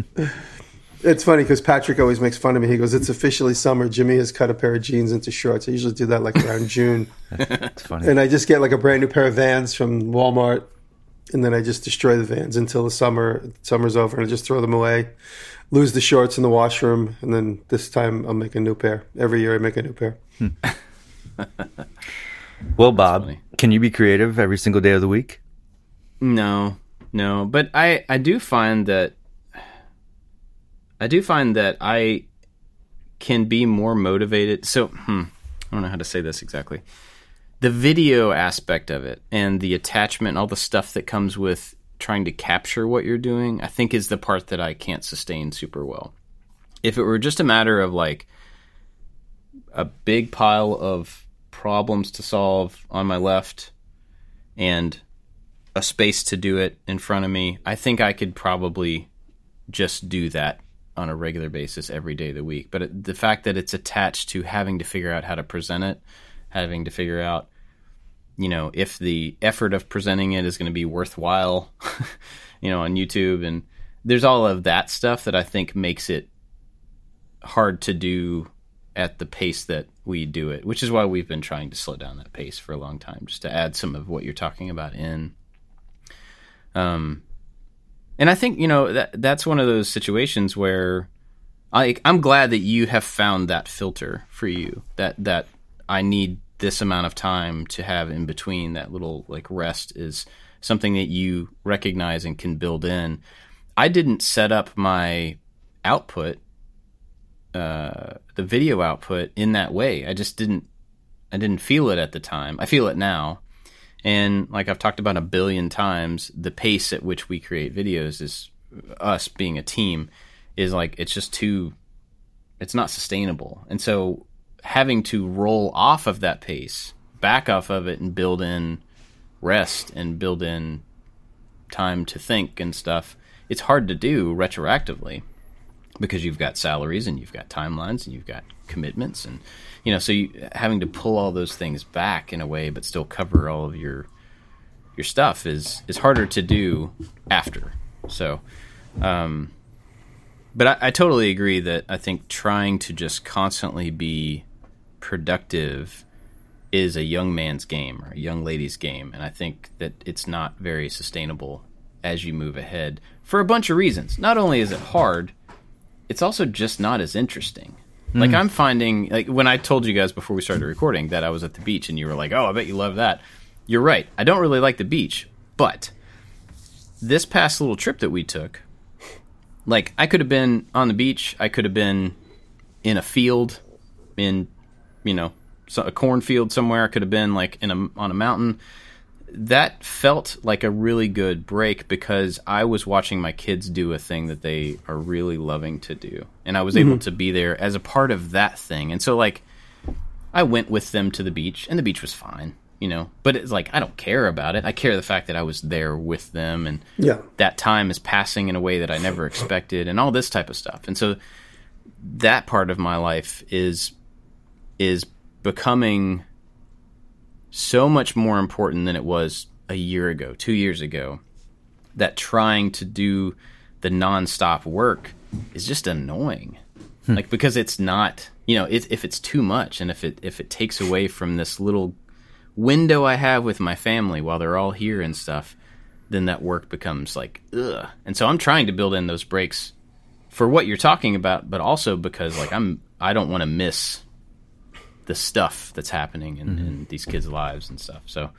it's funny because Patrick always makes fun of me. He goes, "It's officially summer. Jimmy has cut a pair of jeans into shorts. I usually do that like around June, It's funny. and I just get like a brand new pair of Vans from Walmart, and then I just destroy the Vans until the summer summer's over, and I just throw them away, lose the shorts in the washroom, and then this time I'll make a new pair. Every year I make a new pair. Hmm. well, Bob, funny. Can you be creative every single day of the week? No, no, but I I do find that I do find that I can be more motivated. So, hmm, I don't know how to say this exactly. The video aspect of it and the attachment, all the stuff that comes with trying to capture what you're doing, I think is the part that I can't sustain super well. If it were just a matter of like a big pile of problems to solve on my left and a space to do it in front of me, I think I could probably just do that on a regular basis every day of the week. But it, the fact that it's attached to having to figure out how to present it, having to figure out, you know, if the effort of presenting it is going to be worthwhile, you know, on YouTube, and there's all of that stuff that I think makes it hard to do at the pace that we do it, which is why we've been trying to slow down that pace for a long time, just to add some of what you're talking about in. Um, and I think you know that that's one of those situations where I I'm glad that you have found that filter for you that that I need this amount of time to have in between that little like rest is something that you recognize and can build in. I didn't set up my output uh, the video output in that way. I just didn't I didn't feel it at the time. I feel it now. And like I've talked about a billion times, the pace at which we create videos is us being a team is like it's just too it's not sustainable. And so having to roll off of that pace, back off of it and build in rest and build in time to think and stuff, it's hard to do retroactively because you've got salaries and you've got timelines and you've got commitments and you know so you having to pull all those things back in a way but still cover all of your your stuff is is harder to do after. So um but I, I totally agree that I think trying to just constantly be productive is a young man's game or a young lady's game. And I think that it's not very sustainable as you move ahead for a bunch of reasons. Not only is it hard it's also just not as interesting. Hmm. Like I'm finding like when I told you guys before we started recording that I was at the beach and you were like, "Oh, I bet you love that." You're right. I don't really like the beach, but this past little trip that we took, like I could have been on the beach, I could have been in a field in you know, a cornfield somewhere, I could have been like in a on a mountain that felt like a really good break because I was watching my kids do a thing that they are really loving to do. And I was able mm-hmm. to be there as a part of that thing. And so, like, I went with them to the beach, and the beach was fine, you know. But it's like, I don't care about it. I care the fact that I was there with them, and Yeah. that time is passing in a way that I never expected, and all this type of stuff. And so, that part of my life is is becoming so much more important than it was a year ago, two years ago. That trying to do the nonstop work is just annoying. Hmm. Like because it's not, you know, it, if it's too much and if it if it takes away from this little window I have with my family while they're all here and stuff, then that work becomes like ugh. And so I'm trying to build in those breaks for what you're talking about, but also because like I'm I don't want to miss the stuff that's happening in, in these kids' lives and stuff. So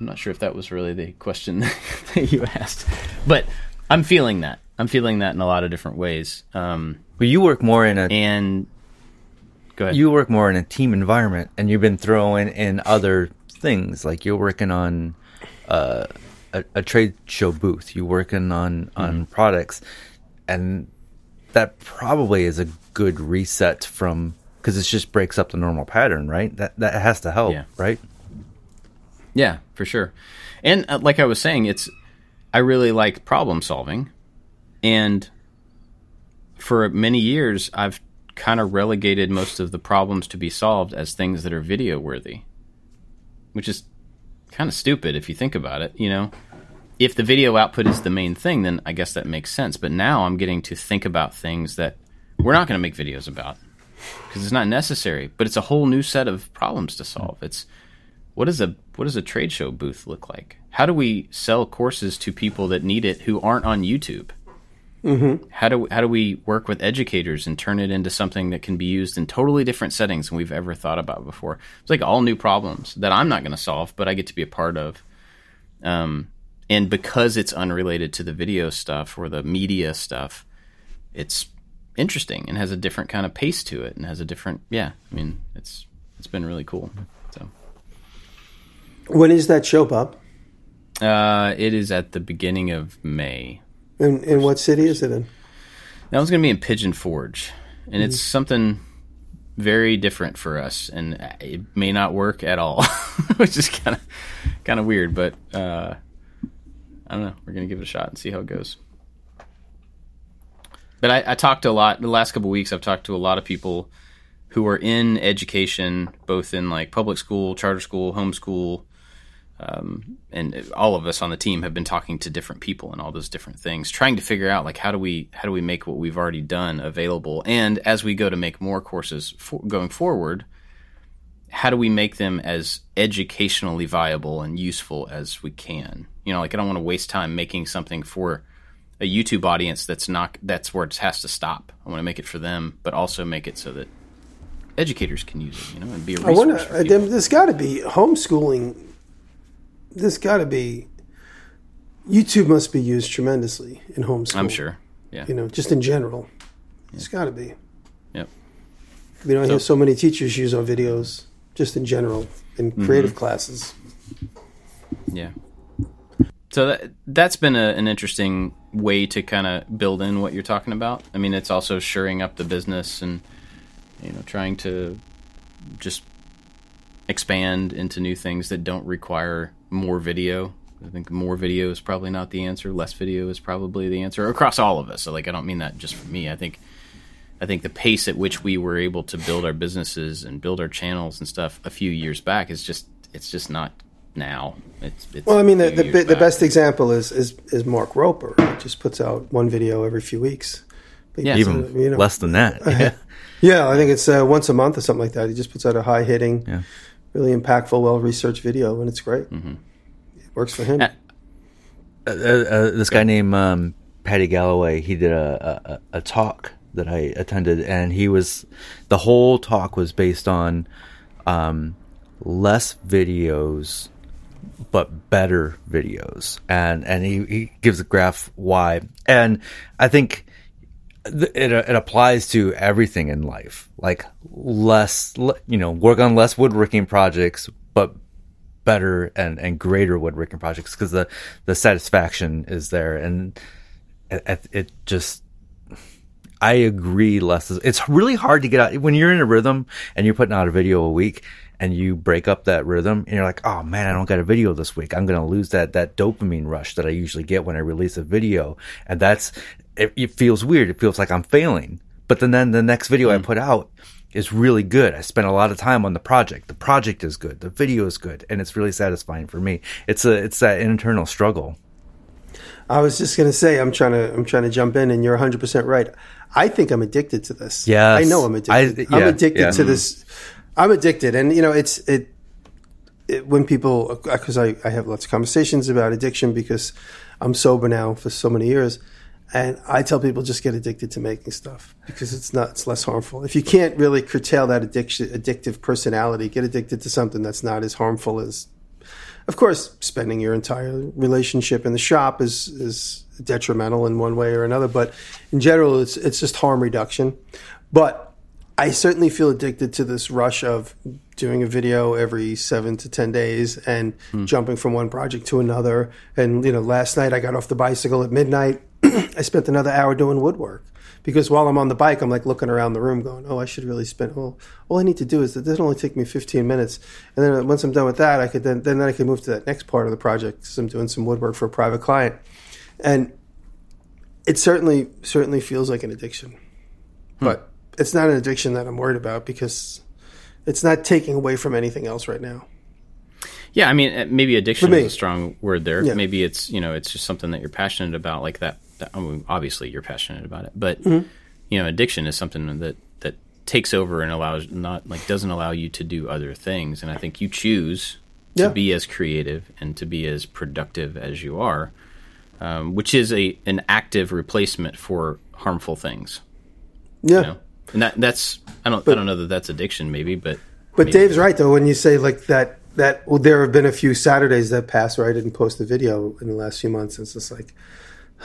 I'm not sure if that was really the question that you asked, but I'm feeling that. I'm feeling that in a lot of different ways. Um, Well, you work more in a and go ahead. you work more in a team environment, and you've been throwing in other things like you're working on uh, a, a trade show booth. You're working on on products, and that probably is a good reset from because it just breaks up the normal pattern, right? That that has to help, Yeah. right? Yeah, for sure. And uh, like I was saying, it's I really like problem solving, and for many years, I've kind of relegated most of the problems to be solved as things that are video worthy, which is kind of stupid if you think about it. You know, if the video output is the main thing, then I guess that makes sense. But now I'm getting to think about things that we're not going to make videos about because it's not necessary. But it's a whole new set of problems to solve. It's what is a what does a trade show booth look like? How do we sell courses to people that need it who aren't on YouTube? Mm-hmm. How do how do we work with educators and turn it into something that can be used in totally different settings than we've ever thought about before? It's like all new problems that I'm not going to solve, but I get to be a part of. Um, and because it's unrelated to the video stuff or the media stuff, it's interesting and has a different kind of pace to it and has a different yeah. I mean, it's it's been really cool. So When is that show, Bob? uh, it is at the beginning of May. In, in what city is it in? That one's going to be in Pigeon Forge, and it's something very different for us, and it may not work at all, which is kind of kind of weird. But uh, I don't know. We're going to give it a shot and see how it goes. But I, I talked a lot the last couple weeks. I've talked to a lot of people who are in education, both in like public school, charter school, homeschool, um, and all of us on the team have been talking to different people and all those different things, trying to figure out like how do we how do we make what we've already done available, and as we go to make more courses for, going forward, how do we make them as educationally viable and useful as we can? You know, like I don't want to waste time making something for a YouTube audience that's not that's where it has to stop. I want to make it for them, but also make it so that educators can use it. You know, and be a resource. wonder. for uh, people. there- There's got to be homeschooling. There's got to be. YouTube must be used tremendously in homeschool. I'm sure. Yeah. You know, just in general, it's got to be. Yep. We don't So- hear so many teachers use our videos just in general in Mm-hmm. creative classes. Yeah. So that that's been a, an interesting way to kind of build in what you're talking about. I mean, it's also shoring up the business and you know trying to just expand into new things that don't require more video. I think more video is probably not the answer. Less video is probably the answer across all of us. So like I don't mean that just for me. I think I think the pace at which we were able to build our businesses and build our channels and stuff a few years back is just it's just not now. It's, it's Well, I mean, a the the, years the best example is, is is Mark Rober. He just puts out one video every few weeks. Yeah. Even you know, less than that. Yeah. Yeah, I think it's uh, once a month or something like that. He just puts out a high hitting, Yeah. really impactful, well researched video, and it's great. Mm-hmm. It works for him. Uh, uh, uh, this guy named um, Paddy Galloway, he did a, a, a talk that I attended, and he was the whole talk was based on um, less videos but better videos, and and he, he gives a graph why, and I think th- it uh, it applies to everything in life, like less, le- you know, work on less woodworking projects, but better and, and greater woodworking projects because the, the satisfaction is there. And it, it just I agree less is it's really hard to get out when you're in a rhythm and you're putting out a video a week and you break up that rhythm and you're like oh man I don't got a video this week I'm gonna lose that that dopamine rush that I usually get when I release a video and that's it, it feels weird it feels like I'm failing but then then the next video I mm. put out is really good. I spent a lot of time on the project. The project is good. The video is good, and it's really satisfying for me. It's a it's that internal struggle. I was just gonna say, I'm trying to I'm trying to jump in, and you're 100 percent right. I think I'm addicted to this. Yeah. I know I'm addicted. I- I'm yeah, addicted yeah. to this. I'm addicted, and you know, it's it. it when people, uh, because I, I have lots of conversations about addiction because I'm sober now for so many years, and I tell people just get addicted to making stuff because it's not it's less harmful. If you can't really curtail that addiction, addictive personality, get addicted to something that's not as harmful as of course, spending your entire relationship in the shop is is detrimental in one way or another. But in general, it's it's just harm reduction. But I certainly feel addicted to this rush of doing a video every seven to ten days and jumping from one project to another. And you know, last night I got off the bicycle at midnight. I spent another hour doing woodwork because while I'm on the bike, I'm like looking around the room, going, "Oh, I should really spend. Well, all I need to do is that this only take me 15 minutes, and then once I'm done with that, I could then then I can move to that next part of the project because I'm doing some woodwork for a private client, and it certainly certainly feels like an addiction, Hmm. but it's not an addiction that I'm worried about because it's not taking away from anything else right now. Yeah, I mean, uh, maybe addiction me. is a strong word there. Yeah. Maybe it's you know it's just something that you're passionate about, like that. that I mean, obviously, you're passionate about it, but Mm-hmm. you know, addiction is something that that takes over and allows not like doesn't allow you to do other things. And I think you choose to be as creative and to be as productive as you are, um, which is a an active replacement for harmful things. Yeah. You know? And that that's I don't I don't know that that's addiction, maybe, but But Dave's right though when you say like that that well there have been a few Saturdays that passed where I didn't post a video in the last few months. It's just like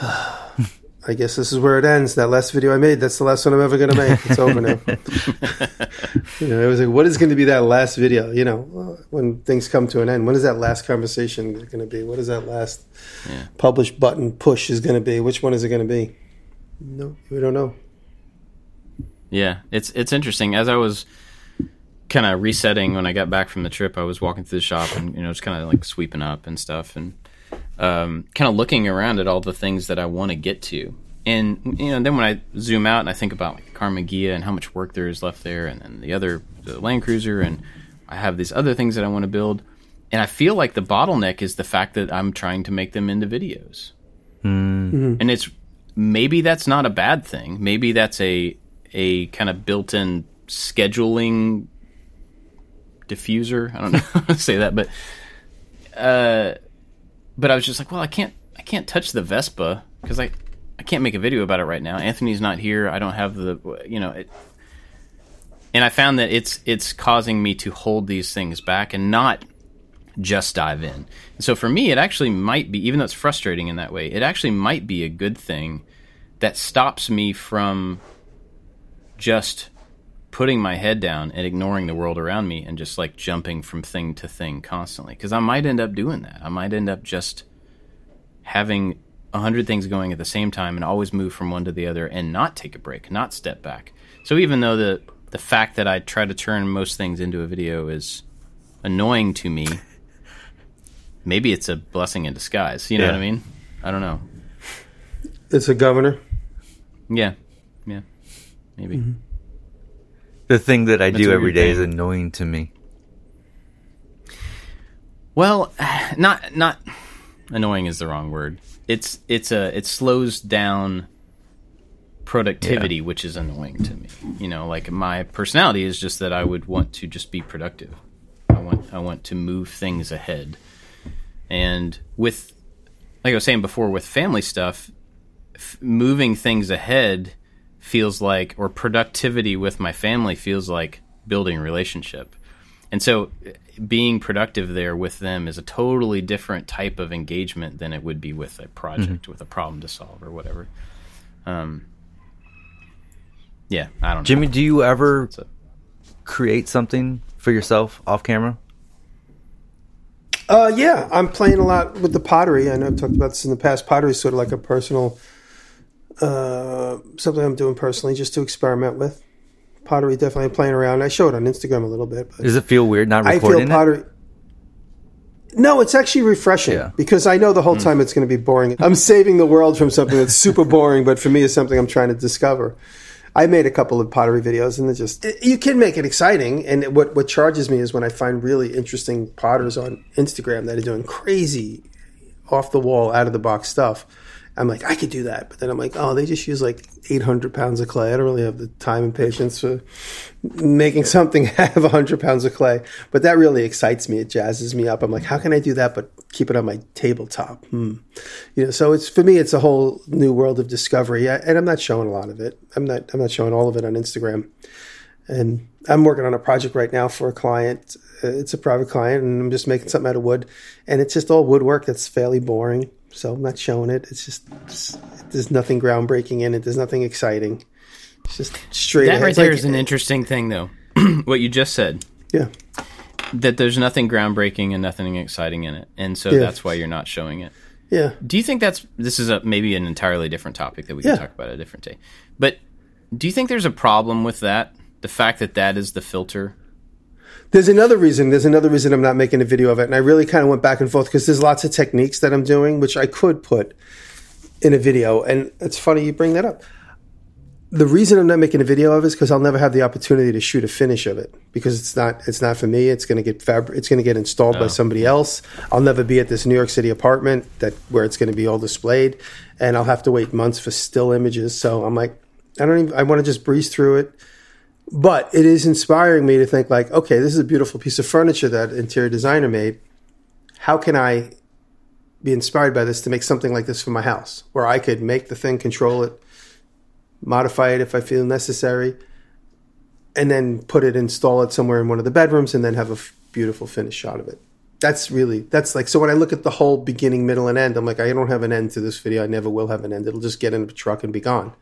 I guess this is where it ends. That last video I made, that's the last one I'm ever going to make. It's over now. you know, it was like, what is going to be that last video? You know, when things come to an end, when is that last conversation going to be? What is that last Yeah. publish button push is going to be? Which one is it going to be? No, we don't know. Yeah, it's it's interesting. As I was kind of resetting when I got back from the trip, I was walking through the shop and you know just kind of like sweeping up and stuff, and um, kind of looking around at all the things that I want to get to. And you know, then when I zoom out and I think about like Karmann Ghia and how much work there is left there, and then the other the Land Cruiser, and I have these other things that I want to build, and I feel like the bottleneck is the fact that I'm trying to make them into videos, and it's maybe that's not a bad thing. Maybe that's a a kind of built-in scheduling diffuser. I don't know how to say that, but uh, but I was just like, well, I can't I can't touch the Vespa because I I can't make a video about it right now. Anthony's not here. I don't have the you know it. And I found that it's it's causing me to hold these things back and not just dive in. And so for me, it actually might be, even though it's frustrating in that way, it actually might be a good thing that stops me from just putting my head down and ignoring the world around me and just like jumping from thing to thing constantly. Because I might end up doing that. I might end up just having a hundred things going at the same time and always move from one to the other and not take a break, not step back. So even though the the fact that I try to turn most things into a video is annoying to me, maybe it's a blessing in disguise. You know Yeah. what I mean? I don't know. It's a governor. Yeah, yeah, maybe. Mm-hmm. The thing that I That's do every day every is annoying to me. Well, not not annoying is the wrong word. It's it's a it slows down productivity, which is annoying to me. You know, like my personality is just that I would want to just be productive. I want I want to move things ahead. And with like I was saying before with family stuff, f- moving things ahead feels like or productivity with my family feels like building relationship. And so being productive there with them is a totally different type of engagement than it would be with a project with a problem to solve or whatever. Um yeah, I don't know. Jimmy, know. do you ever So- create something for yourself off camera? Uh, yeah, I'm playing a lot with the pottery. I know I've talked about this in the past. Pottery is sort of like a personal, uh, something I'm doing personally just to experiment with. Pottery definitely playing around. I show it on Instagram a little bit. But Does it feel weird not I recording feel it? pottery. No, it's actually refreshing Yeah. because I know the whole time it's going to be boring. I'm saving the world from something that's super boring, but for me, it's something I'm trying to discover. I made a couple of pottery videos, and they're just it- you can make it exciting. And what what charges me is when I find really interesting potters on Instagram that are doing crazy, off the wall, out of the box stuff. I'm like, I could do that, but then I'm like, oh, they just use like 800 pounds of clay. I don't really have the time and patience for making something have 100 pounds of clay. But that really excites me. It jazzes me up. I'm like, how can I do that, but keep it on my tabletop? Hmm. You know, so it's for me, it's a whole new world of discovery, I, and I'm not showing a lot of it. I'm not. I'm not showing all of it on Instagram. And I'm working on a project right now for a client. Uh, It's a private client, and I'm just making something out of wood, and it's just all woodwork that's fairly boring. So I'm not showing it. It's just it's, there's nothing groundbreaking in it. There's nothing exciting. It's just straight. That ahead. right there like- is an uh, interesting thing though. what you just said. yeah. That there's nothing groundbreaking and nothing exciting in it. And so Yeah. that's why you're not showing it. Yeah. Do you think that's this is a maybe an entirely different topic that we can Yeah. talk about a different day? But do you think there's a problem with that? The fact that that is the filter. There's another reason. There's another reason I'm not making a video of it, and I really kind of went back and forth because there's lots of techniques that I'm doing, which I could put in a video. And it's funny you bring that up. The reason I'm not making a video of it is because I'll never have the opportunity to shoot a finish of it because it's not it's not for me. It's going to get fabri- It's going to get installed by somebody else. I'll never be at this New York City apartment that where it's going to be all displayed, and I'll have to wait months for still images. So I'm like, I don't even. I want to just breeze through it but it is inspiring me to think like okay this is a beautiful piece of furniture that interior designer made. How can i be inspired by this to make something like this for my house where i could make the thing control it modify it if i feel necessary and then put it install it somewhere in one of the bedrooms and then have a f- beautiful finished shot of it. That's really that's like so when i look at the whole beginning middle and end i'm like i don't have an end to this video. I never will have an end. It'll just get in a truck and be gone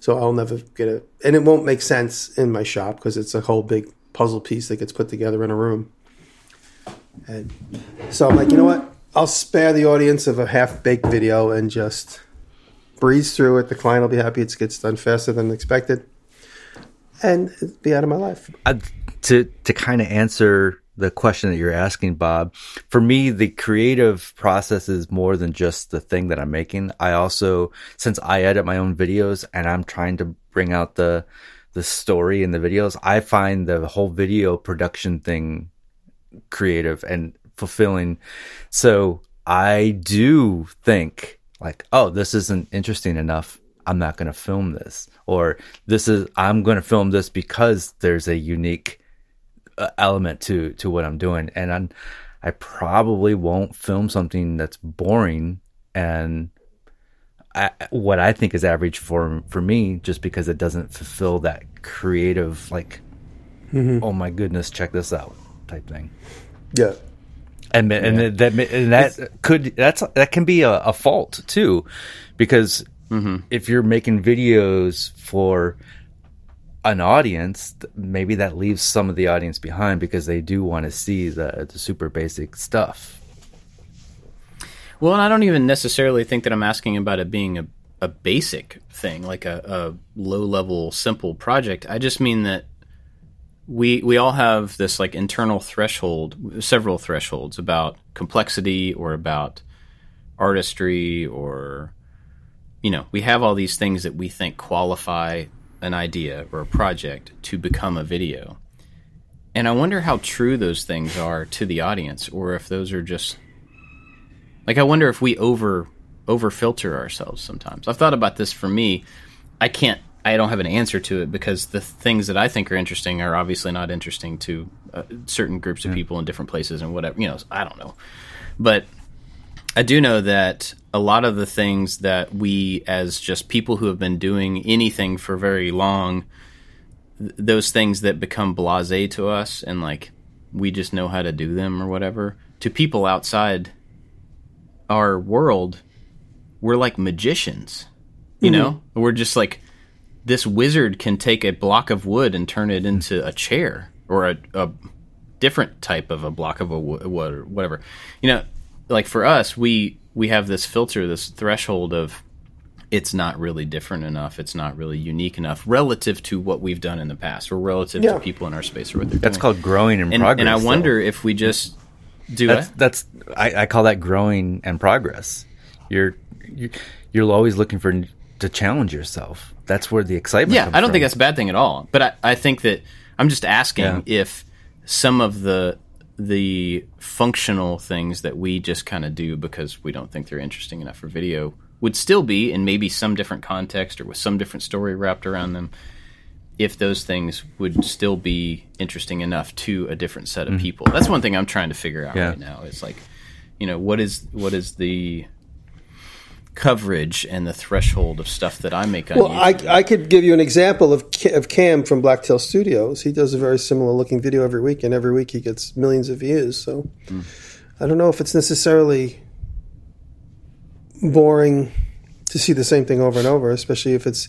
so I'll never get it, and it won't make sense in my shop because it's a whole big puzzle piece that gets put together in a room. And so I'm like, you know what? I'll spare the audience of a half baked video and just breeze through it. The client will be happy it gets done faster than expected, and be out of my life. Uh, to to kind of answer the question that you're asking, Bob, for me, the creative process is more than just the thing that I'm making. I also, since I edit my own videos and I'm trying to bring out the the story in the videos, I find the whole video production thing creative and fulfilling. So I do think like, oh, this isn't interesting enough. I'm not going to film this. Or this is, I'm going to film this because there's a unique Uh, element to, to what I'm doing. And I'm, I probably won't film something that's boring and I, what I think is average for for me, just because it doesn't fulfill that creative, like, mm-hmm. oh my goodness, check this out type thing. Yeah, and and that and that could that's that can be a, a fault too, because mm-hmm. if you're making videos for an audience, maybe that leaves some of the audience behind because they do want to see the the super basic stuff. Well, and I don't even necessarily think that I'm asking about it being a, a basic thing, like a, a low level, simple project. I just mean that we we all have this like internal threshold, several thresholds about complexity or about artistry or you know, we have all these things that we think qualify an idea or a project to become a video. And I wonder how true those things are to the audience or if those are just like I wonder if we over over filter ourselves sometimes. I've thought about this for me. I can't I don't have an answer to it because the things that I think are interesting are obviously not interesting to uh, certain groups of people in different places and whatever, you know, I don't know. But I do know that a lot of the things that we as just people who have been doing anything for very long th- those things that become blasé to us and like we just know how to do them or whatever to people outside our world we're like magicians you mm-hmm. know? We're just like this wizard can take a block of wood and turn it into a chair or a, a different type of a block of a wood or whatever. You know like for us we we have this filter this threshold of it's not really different enough it's not really unique enough relative to what we've done in the past or relative Yeah. to people in our space or what they're doing. That's doing. called growing in and, progress. and I though. wonder if we just do that's it. that's I, I call that growing and progress. You're you're, you're always looking for to challenge yourself. That's where the excitement. Yeah, comes I don't from. think that's a bad thing at all. But I, I think that I'm just asking Yeah. if some of the the functional things that we just kind of do because we don't think they're interesting enough for video would still be in maybe some different context or with some different story wrapped around them if those things would still be interesting enough to a different set of mm-hmm. people. That's one thing I'm trying to figure out Yeah. right now. It's like, you know, what is what is the coverage and the threshold of stuff that I make on Well, YouTube? I, I could give you an example of of Cam from Blacktail Studios. He does a very similar looking video every week, and every week he gets millions of views. So hmm. I don't know if it's necessarily boring to see the same thing over and over, especially if it's.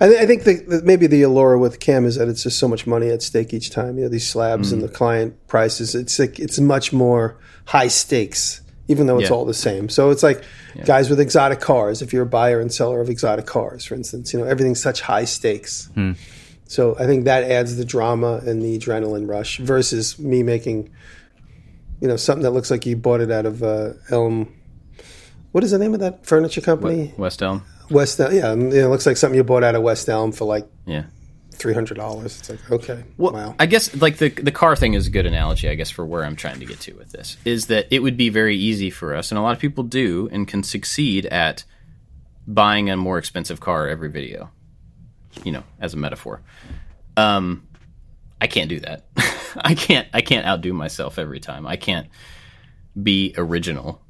I, th- I think the, maybe the allure with Cam is that it's just so much money at stake each time. You know, these slabs and hmm. the client prices. It's like it's much more high stakes, even though it's Yeah. all the same. So it's like guys with exotic cars. If you're a buyer and seller of exotic cars, for instance, you know everything's such high stakes. So I think that adds the drama and the adrenaline rush versus me making, you know, something that looks like you bought it out of uh, Elm. what is the name of that furniture company? West Elm. West Elm. Yeah, it looks like something you bought out of West Elm for like Yeah. Three hundred dollars. It's like okay, Well, wow. I guess like the the car thing is a good analogy, I guess, for where I'm trying to get to with this is that it would be very easy for us, and a lot of people do and can succeed at buying a more expensive car every video. You know, as a metaphor. Um, I can't do that. I can't. I can't outdo myself every time. I can't be original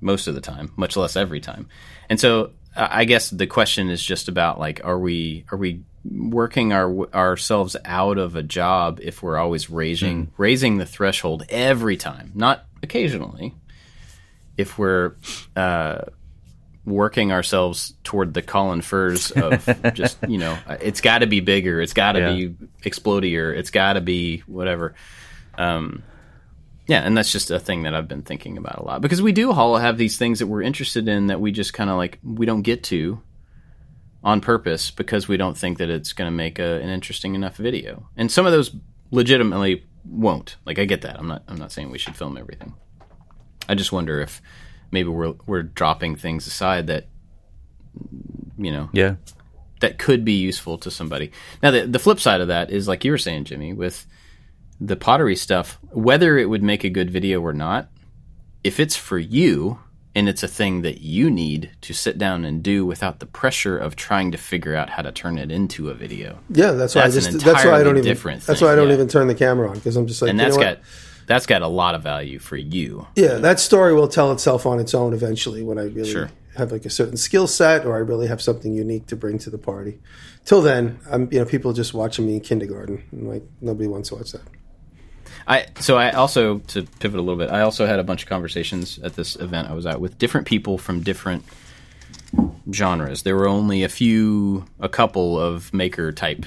most of the time, much less every time. And so I I guess the question is just about like, are we are we working our ourselves out of a job if we're always raising raising the threshold every time, not occasionally. If we're uh, working ourselves toward the Colin Furze of just you know, it's got to be bigger, it's got to Yeah. be explodier, it's got to be whatever. Um, yeah, and that's just a thing that I've been thinking about a lot because we do all have these things that we're interested in that we just kind of like we don't get to on purpose because we don't think that it's going to make a, an interesting enough video. And some of those legitimately won't. Like I get that. I'm not I'm not saying we should film everything. I just wonder if maybe we're we're dropping things aside that you know Yeah. that could be useful to somebody. Now, the, the flip side of that is, like you were saying, Jimmy, with the pottery stuff, whether it would make a good video or not, if it's for you and it's a thing that you need to sit down and do without the pressure of trying to figure out how to turn it into a video, yeah, that's why that's I an just that's why I don't even different that's why I don't yeah. even turn the camera on because I'm just like and you know that's got that's got a lot of value for you. Yeah, that story will tell itself on its own eventually when I really Sure. have like a certain skill set or I really have something unique to bring to the party. Till then, I'm you know people just watching me in kindergarten. and like nobody wants to watch that. I so I also to pivot a little bit. I also had a bunch of conversations at this event I was at with different people from different genres. There were only a few, a couple of maker type,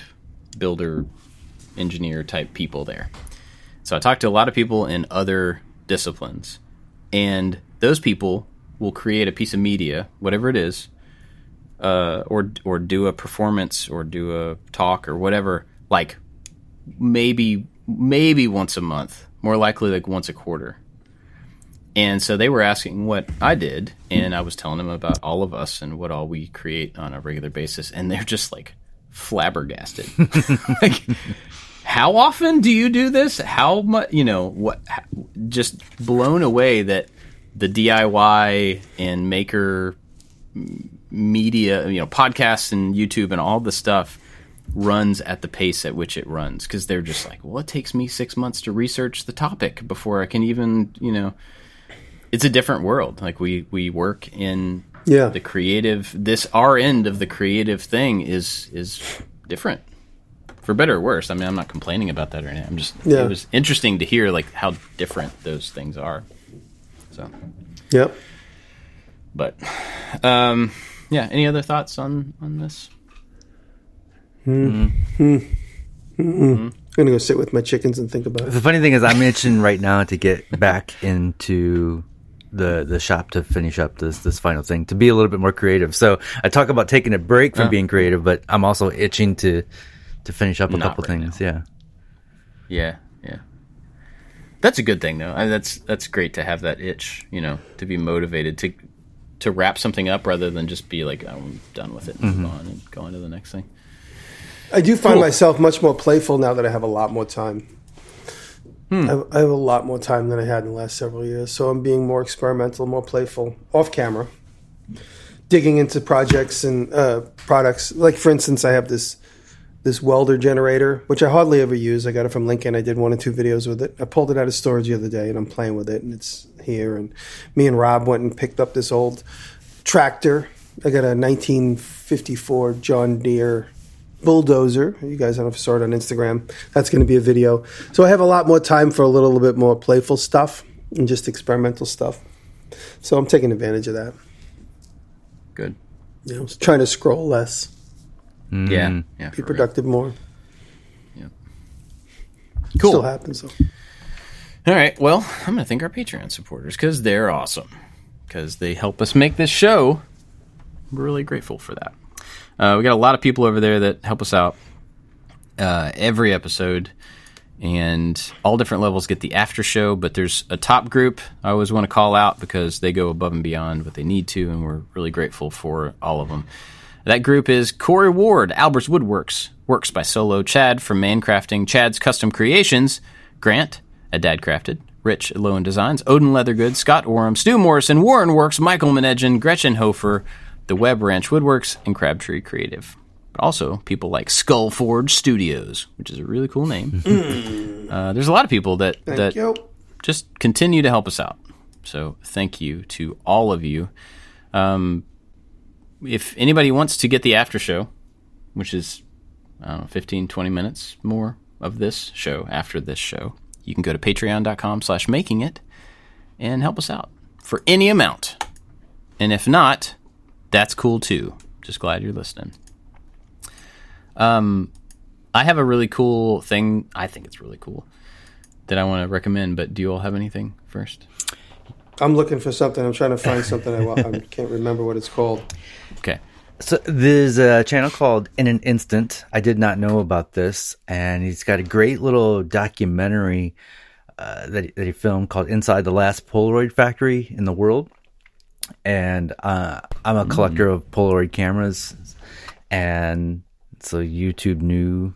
builder, engineer type people there. So I talked to a lot of people in other disciplines, and those people will create a piece of media, whatever it is, uh, or or do a performance or do a talk or whatever, like maybe maybe once a month, more likely like once a quarter. And so they were asking what I did, and I was telling them about all of us and what all we create on a regular basis, and they're just like flabbergasted. like, how often do you do this? How much? You know what? Just blown away that the DIY and maker media, you know, podcasts and YouTube and all the stuff runs at the pace at which it runs because they're just like, well, it takes me six months to research the topic before I can even, you know, it's a different world. Like we we work in Yeah. the creative. This our end of the creative thing is is different, for better or worse. I mean, I'm not complaining about that or anything. I'm just Yeah. it was interesting to hear like how different those things are. So, Yep. but um, yeah. Any other thoughts on on this? Hmm. Mm-hmm. Hmm. Hmm. Mm-hmm. I'm gonna go sit with my chickens and think about it. The funny thing is, I'm itching right now to get back into the the shop to finish up this this final thing to be a little bit more creative. So I talk about taking a break from Oh. being creative, but I'm also itching to to finish up a Not couple right things. Yeah. Yeah, yeah. That's a good thing, though. I, that's that's great to have that itch, you know, to be motivated to to wrap something up rather than just be like, oh, I'm done with it and move mm-hmm. on and go on to the next thing. I do find Cool. myself much more playful now that I have a lot more time. I, have, I have a lot more time than I had in the last several years, so I'm being more experimental, more playful, off camera, digging into projects and uh, products. Like for instance, I have this this welder generator, which I hardly ever use. I got it from Lincoln. I did one or two videos with it. I pulled it out of storage the other day, and I'm playing with it, and it's here. And me and Rob went and picked up this old tractor. I got a 1954 John Deere bulldozer. You guys, I don't know if you saw it on Instagram. That's going to be a video. So I have a lot more time for a little bit more playful stuff and just experimental stuff. So I'm taking advantage of that. Good. Yeah, You know, trying to scroll less, mm. Yeah. Yeah. be for real. productive more. Yeah. Cool. Still happens though. All right. Well, I'm going to thank our Patreon supporters because they're awesome. Because they help us make this show. We're really grateful for that. Uh, we got a lot of people over there that help us out uh, every episode. and all different levels get the after show. But there's a top group I always want to call out because they go above and beyond what they need to, and we're really grateful for all of them. That group is Corey Ward, Albert's Woodworks, works by Solo, Chad from Mancrafting, Chad's Custom Creations, Grant at Dad Crafted, Rich at Lowen Designs, Odin Leathergood, Scott Oram, Stu Morrison, Warren Works, Michael Menedgen, Gretchen Hofer, The Web Ranch Woodworks, and Crabtree Creative. But also people like Skull Forge Studios, which is a really cool name. uh, there's a lot of people that Thank that you. just continue to help us out. So thank you to all of you. Um, if anybody wants to get the after show, which is I don't know, 15, 20 minutes more of this show after this show, you can go to patreon.com slash making it and help us out for any amount. And if not, that's cool too. Just glad you're listening. Um, I have a really cool thing. I think it's really cool that I want to recommend. But do you all have anything first? I'm looking for something. I'm trying to find something. I, I can't remember what it's called. Okay. So there's a channel called In an Instant. I did not know about this, and he's got a great little documentary uh, that that he filmed called "Inside the Last Polaroid Factory in the World." And uh, I'm a collector of Polaroid cameras, and so YouTube knew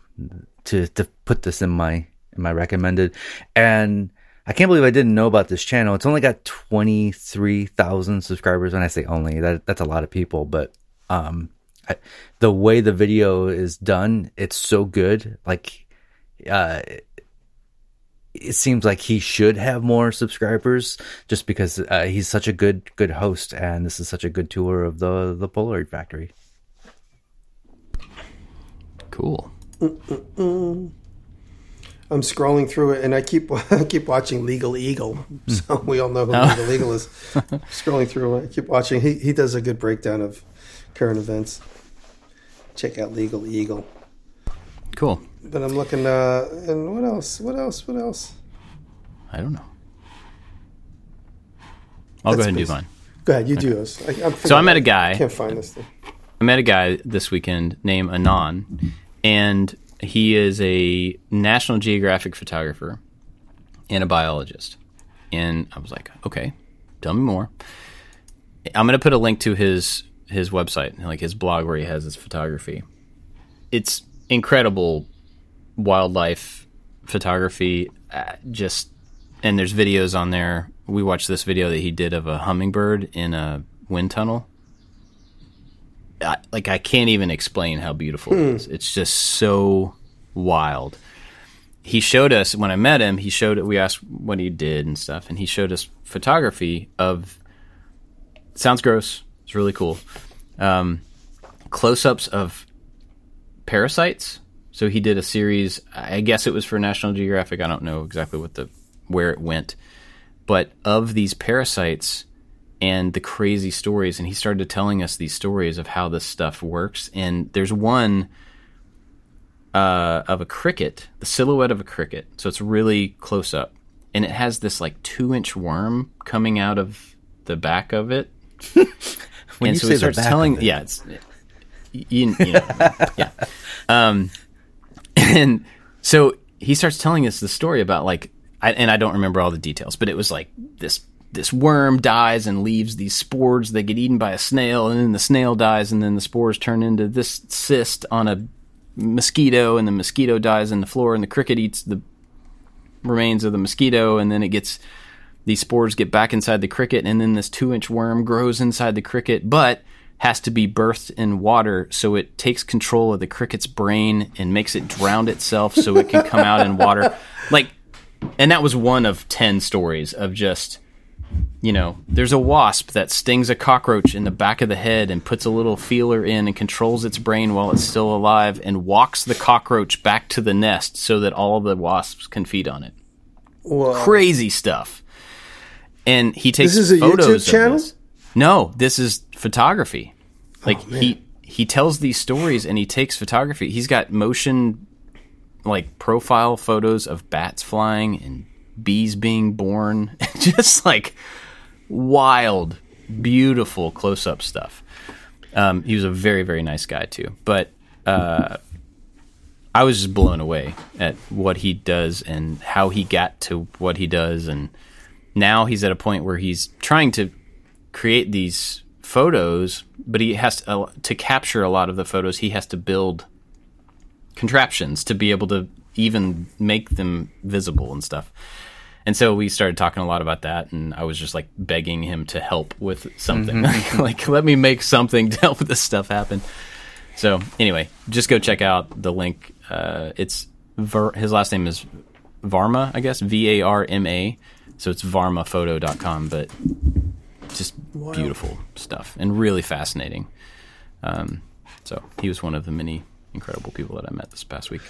to to put this in my in my recommended. And I can't believe I didn't know about this channel. It's only got twenty three thousand subscribers, and I say only that that's a lot of people, but um I, the way the video is done it's so good like uh it seems like he should have more subscribers just because uh, he's such a good good host and this is such a good tour of the the polaroid factory Cool. I'm scrolling through it, and I keep I keep watching Legal Eagle. So we all know who Oh. Legal Eagle is. scrolling through, it, I keep watching. He he does a good breakdown of current events. Check out Legal Eagle. Cool. But I'm looking. Uh, and what else? What else? What else? I don't know. I'll go ahead and do mine. Go ahead. You do yours. I, I'm So I met a guy. I can't find this thing. I met a guy this weekend named Anand, and he is a National Geographic photographer and a biologist. And I was like, okay, tell me more. I'm going to put a link to his his website, like his blog where he has his photography. It's incredible wildlife photography. Uh, just and there's videos on there. We watched this video that he did of a hummingbird in a wind tunnel. I, like I can't even explain how beautiful it is. It's just so wild. He showed us when I met him. He showed it. We asked what he did and stuff, and he showed us photography of. Sounds gross. It's really cool. Um, close-ups of parasites. So he did a series. I guess it was for National Geographic. I don't know exactly what the where it went, but of these parasites and the crazy stories. And he started telling us these stories of how this stuff works. And there's one uh, of a cricket, the silhouette of a cricket. So it's really close up, and it has this like two inch worm coming out of the back of it. When and you so say he starts telling, yeah, it's you, you know, yeah. Um, and so he starts telling us the story about like, I, and I don't remember all the details, but it was like this this worm dies and leaves these spores that get eaten by a snail, and then the snail dies, and then the spores turn into this cyst on a mosquito, and the mosquito dies in the floor, and the cricket eats the remains of the mosquito, and then it gets these spores get back inside the cricket, and then this two inch worm grows inside the cricket, but has to be birthed in water, so it takes control of the cricket's brain and makes it drown itself so it can come out in water. Like, and that was one of 10 stories of just, you know, there's a wasp that stings a cockroach in the back of the head and puts a little feeler in and controls its brain while it's still alive and walks the cockroach back to the nest so that all of the wasps can feed on it Whoa. crazy stuff. And he takes This is a photos YouTube of channel? this. No, this is photography. Like he he tells these stories and he takes photography. He's got motion like profile photos of bats flying and bees being born. Just like wild, beautiful close up stuff. Um, he was a very, very nice guy too. But uh, I was just blown away at what he does and how he got to what he does, and now he's at a point where he's trying to create these photos, but he has to, uh, to capture a lot of the photos. He has to build contraptions to be able to even make them visible and stuff. And so we started talking a lot about that, and I was just like begging him to help with something. like, let me make something to help this stuff happen. So anyway, just go check out the link. Uh, it's Ver- his last name is Varma, I guess V A R M A. So it's varmaphoto.com, but just beautiful stuff and really fascinating. Um, so he was one of the many incredible people that I met this past week.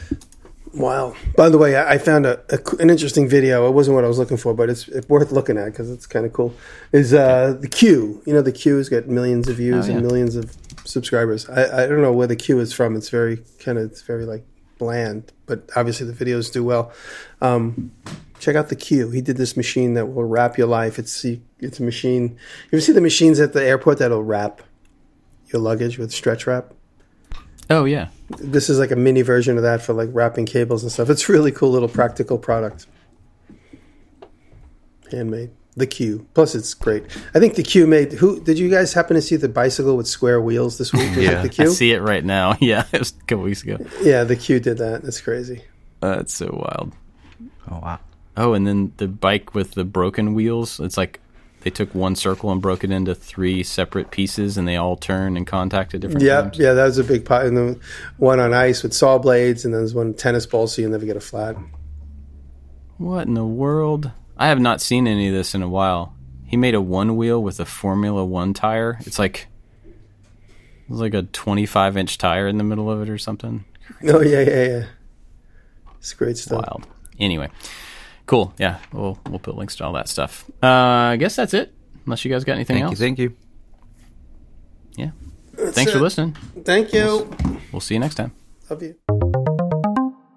Wow. By the way, I found a, a an interesting video. It wasn't what I was looking for, but it's, it's worth looking at because it's kind of cool. Is uh, the Q? You know, the Q's got millions of views Oh, yeah. and millions of subscribers. I, I don't know where the Q is from. It's very kind of it's very like bland, but obviously the videos do well. Um, check out the Q. He did this machine that will wrap your life. It's it's a machine. You ever see the machines at the airport that'll wrap your luggage with stretch wrap? Oh yeah, this is like a mini version of that for like wrapping cables and stuff. It's really cool little practical product. Handmade. The Q. Plus it's great. I think the Q made who did you guys happen to see the bicycle with square wheels this week? Was it Yeah. the I Q? see it right now. Yeah, it was a couple weeks ago. Yeah, the Q did that. That's crazy. That's so wild. Oh wow. Oh, and then the bike with the broken wheels. It's like they took one circle and broke it into three separate pieces, and they all turn and contact at different Yeah, times. yeah, that was a big pot. And then one on ice with saw blades, and then there's one tennis ball, so you never get a flat. What in the world? I have not seen any of this in a while. He made a one wheel with a Formula One tire. It's like it's like a 25 inch tire in the middle of it or something. Oh yeah, yeah, yeah. It's great stuff. Wild. Anyway, cool. Yeah, we'll we'll put links to all that stuff. Uh, I guess that's it. Unless you guys got anything Thank you. else. Thank you. yeah. Thanks for listening. Thank you. We'll see you next time. Love you.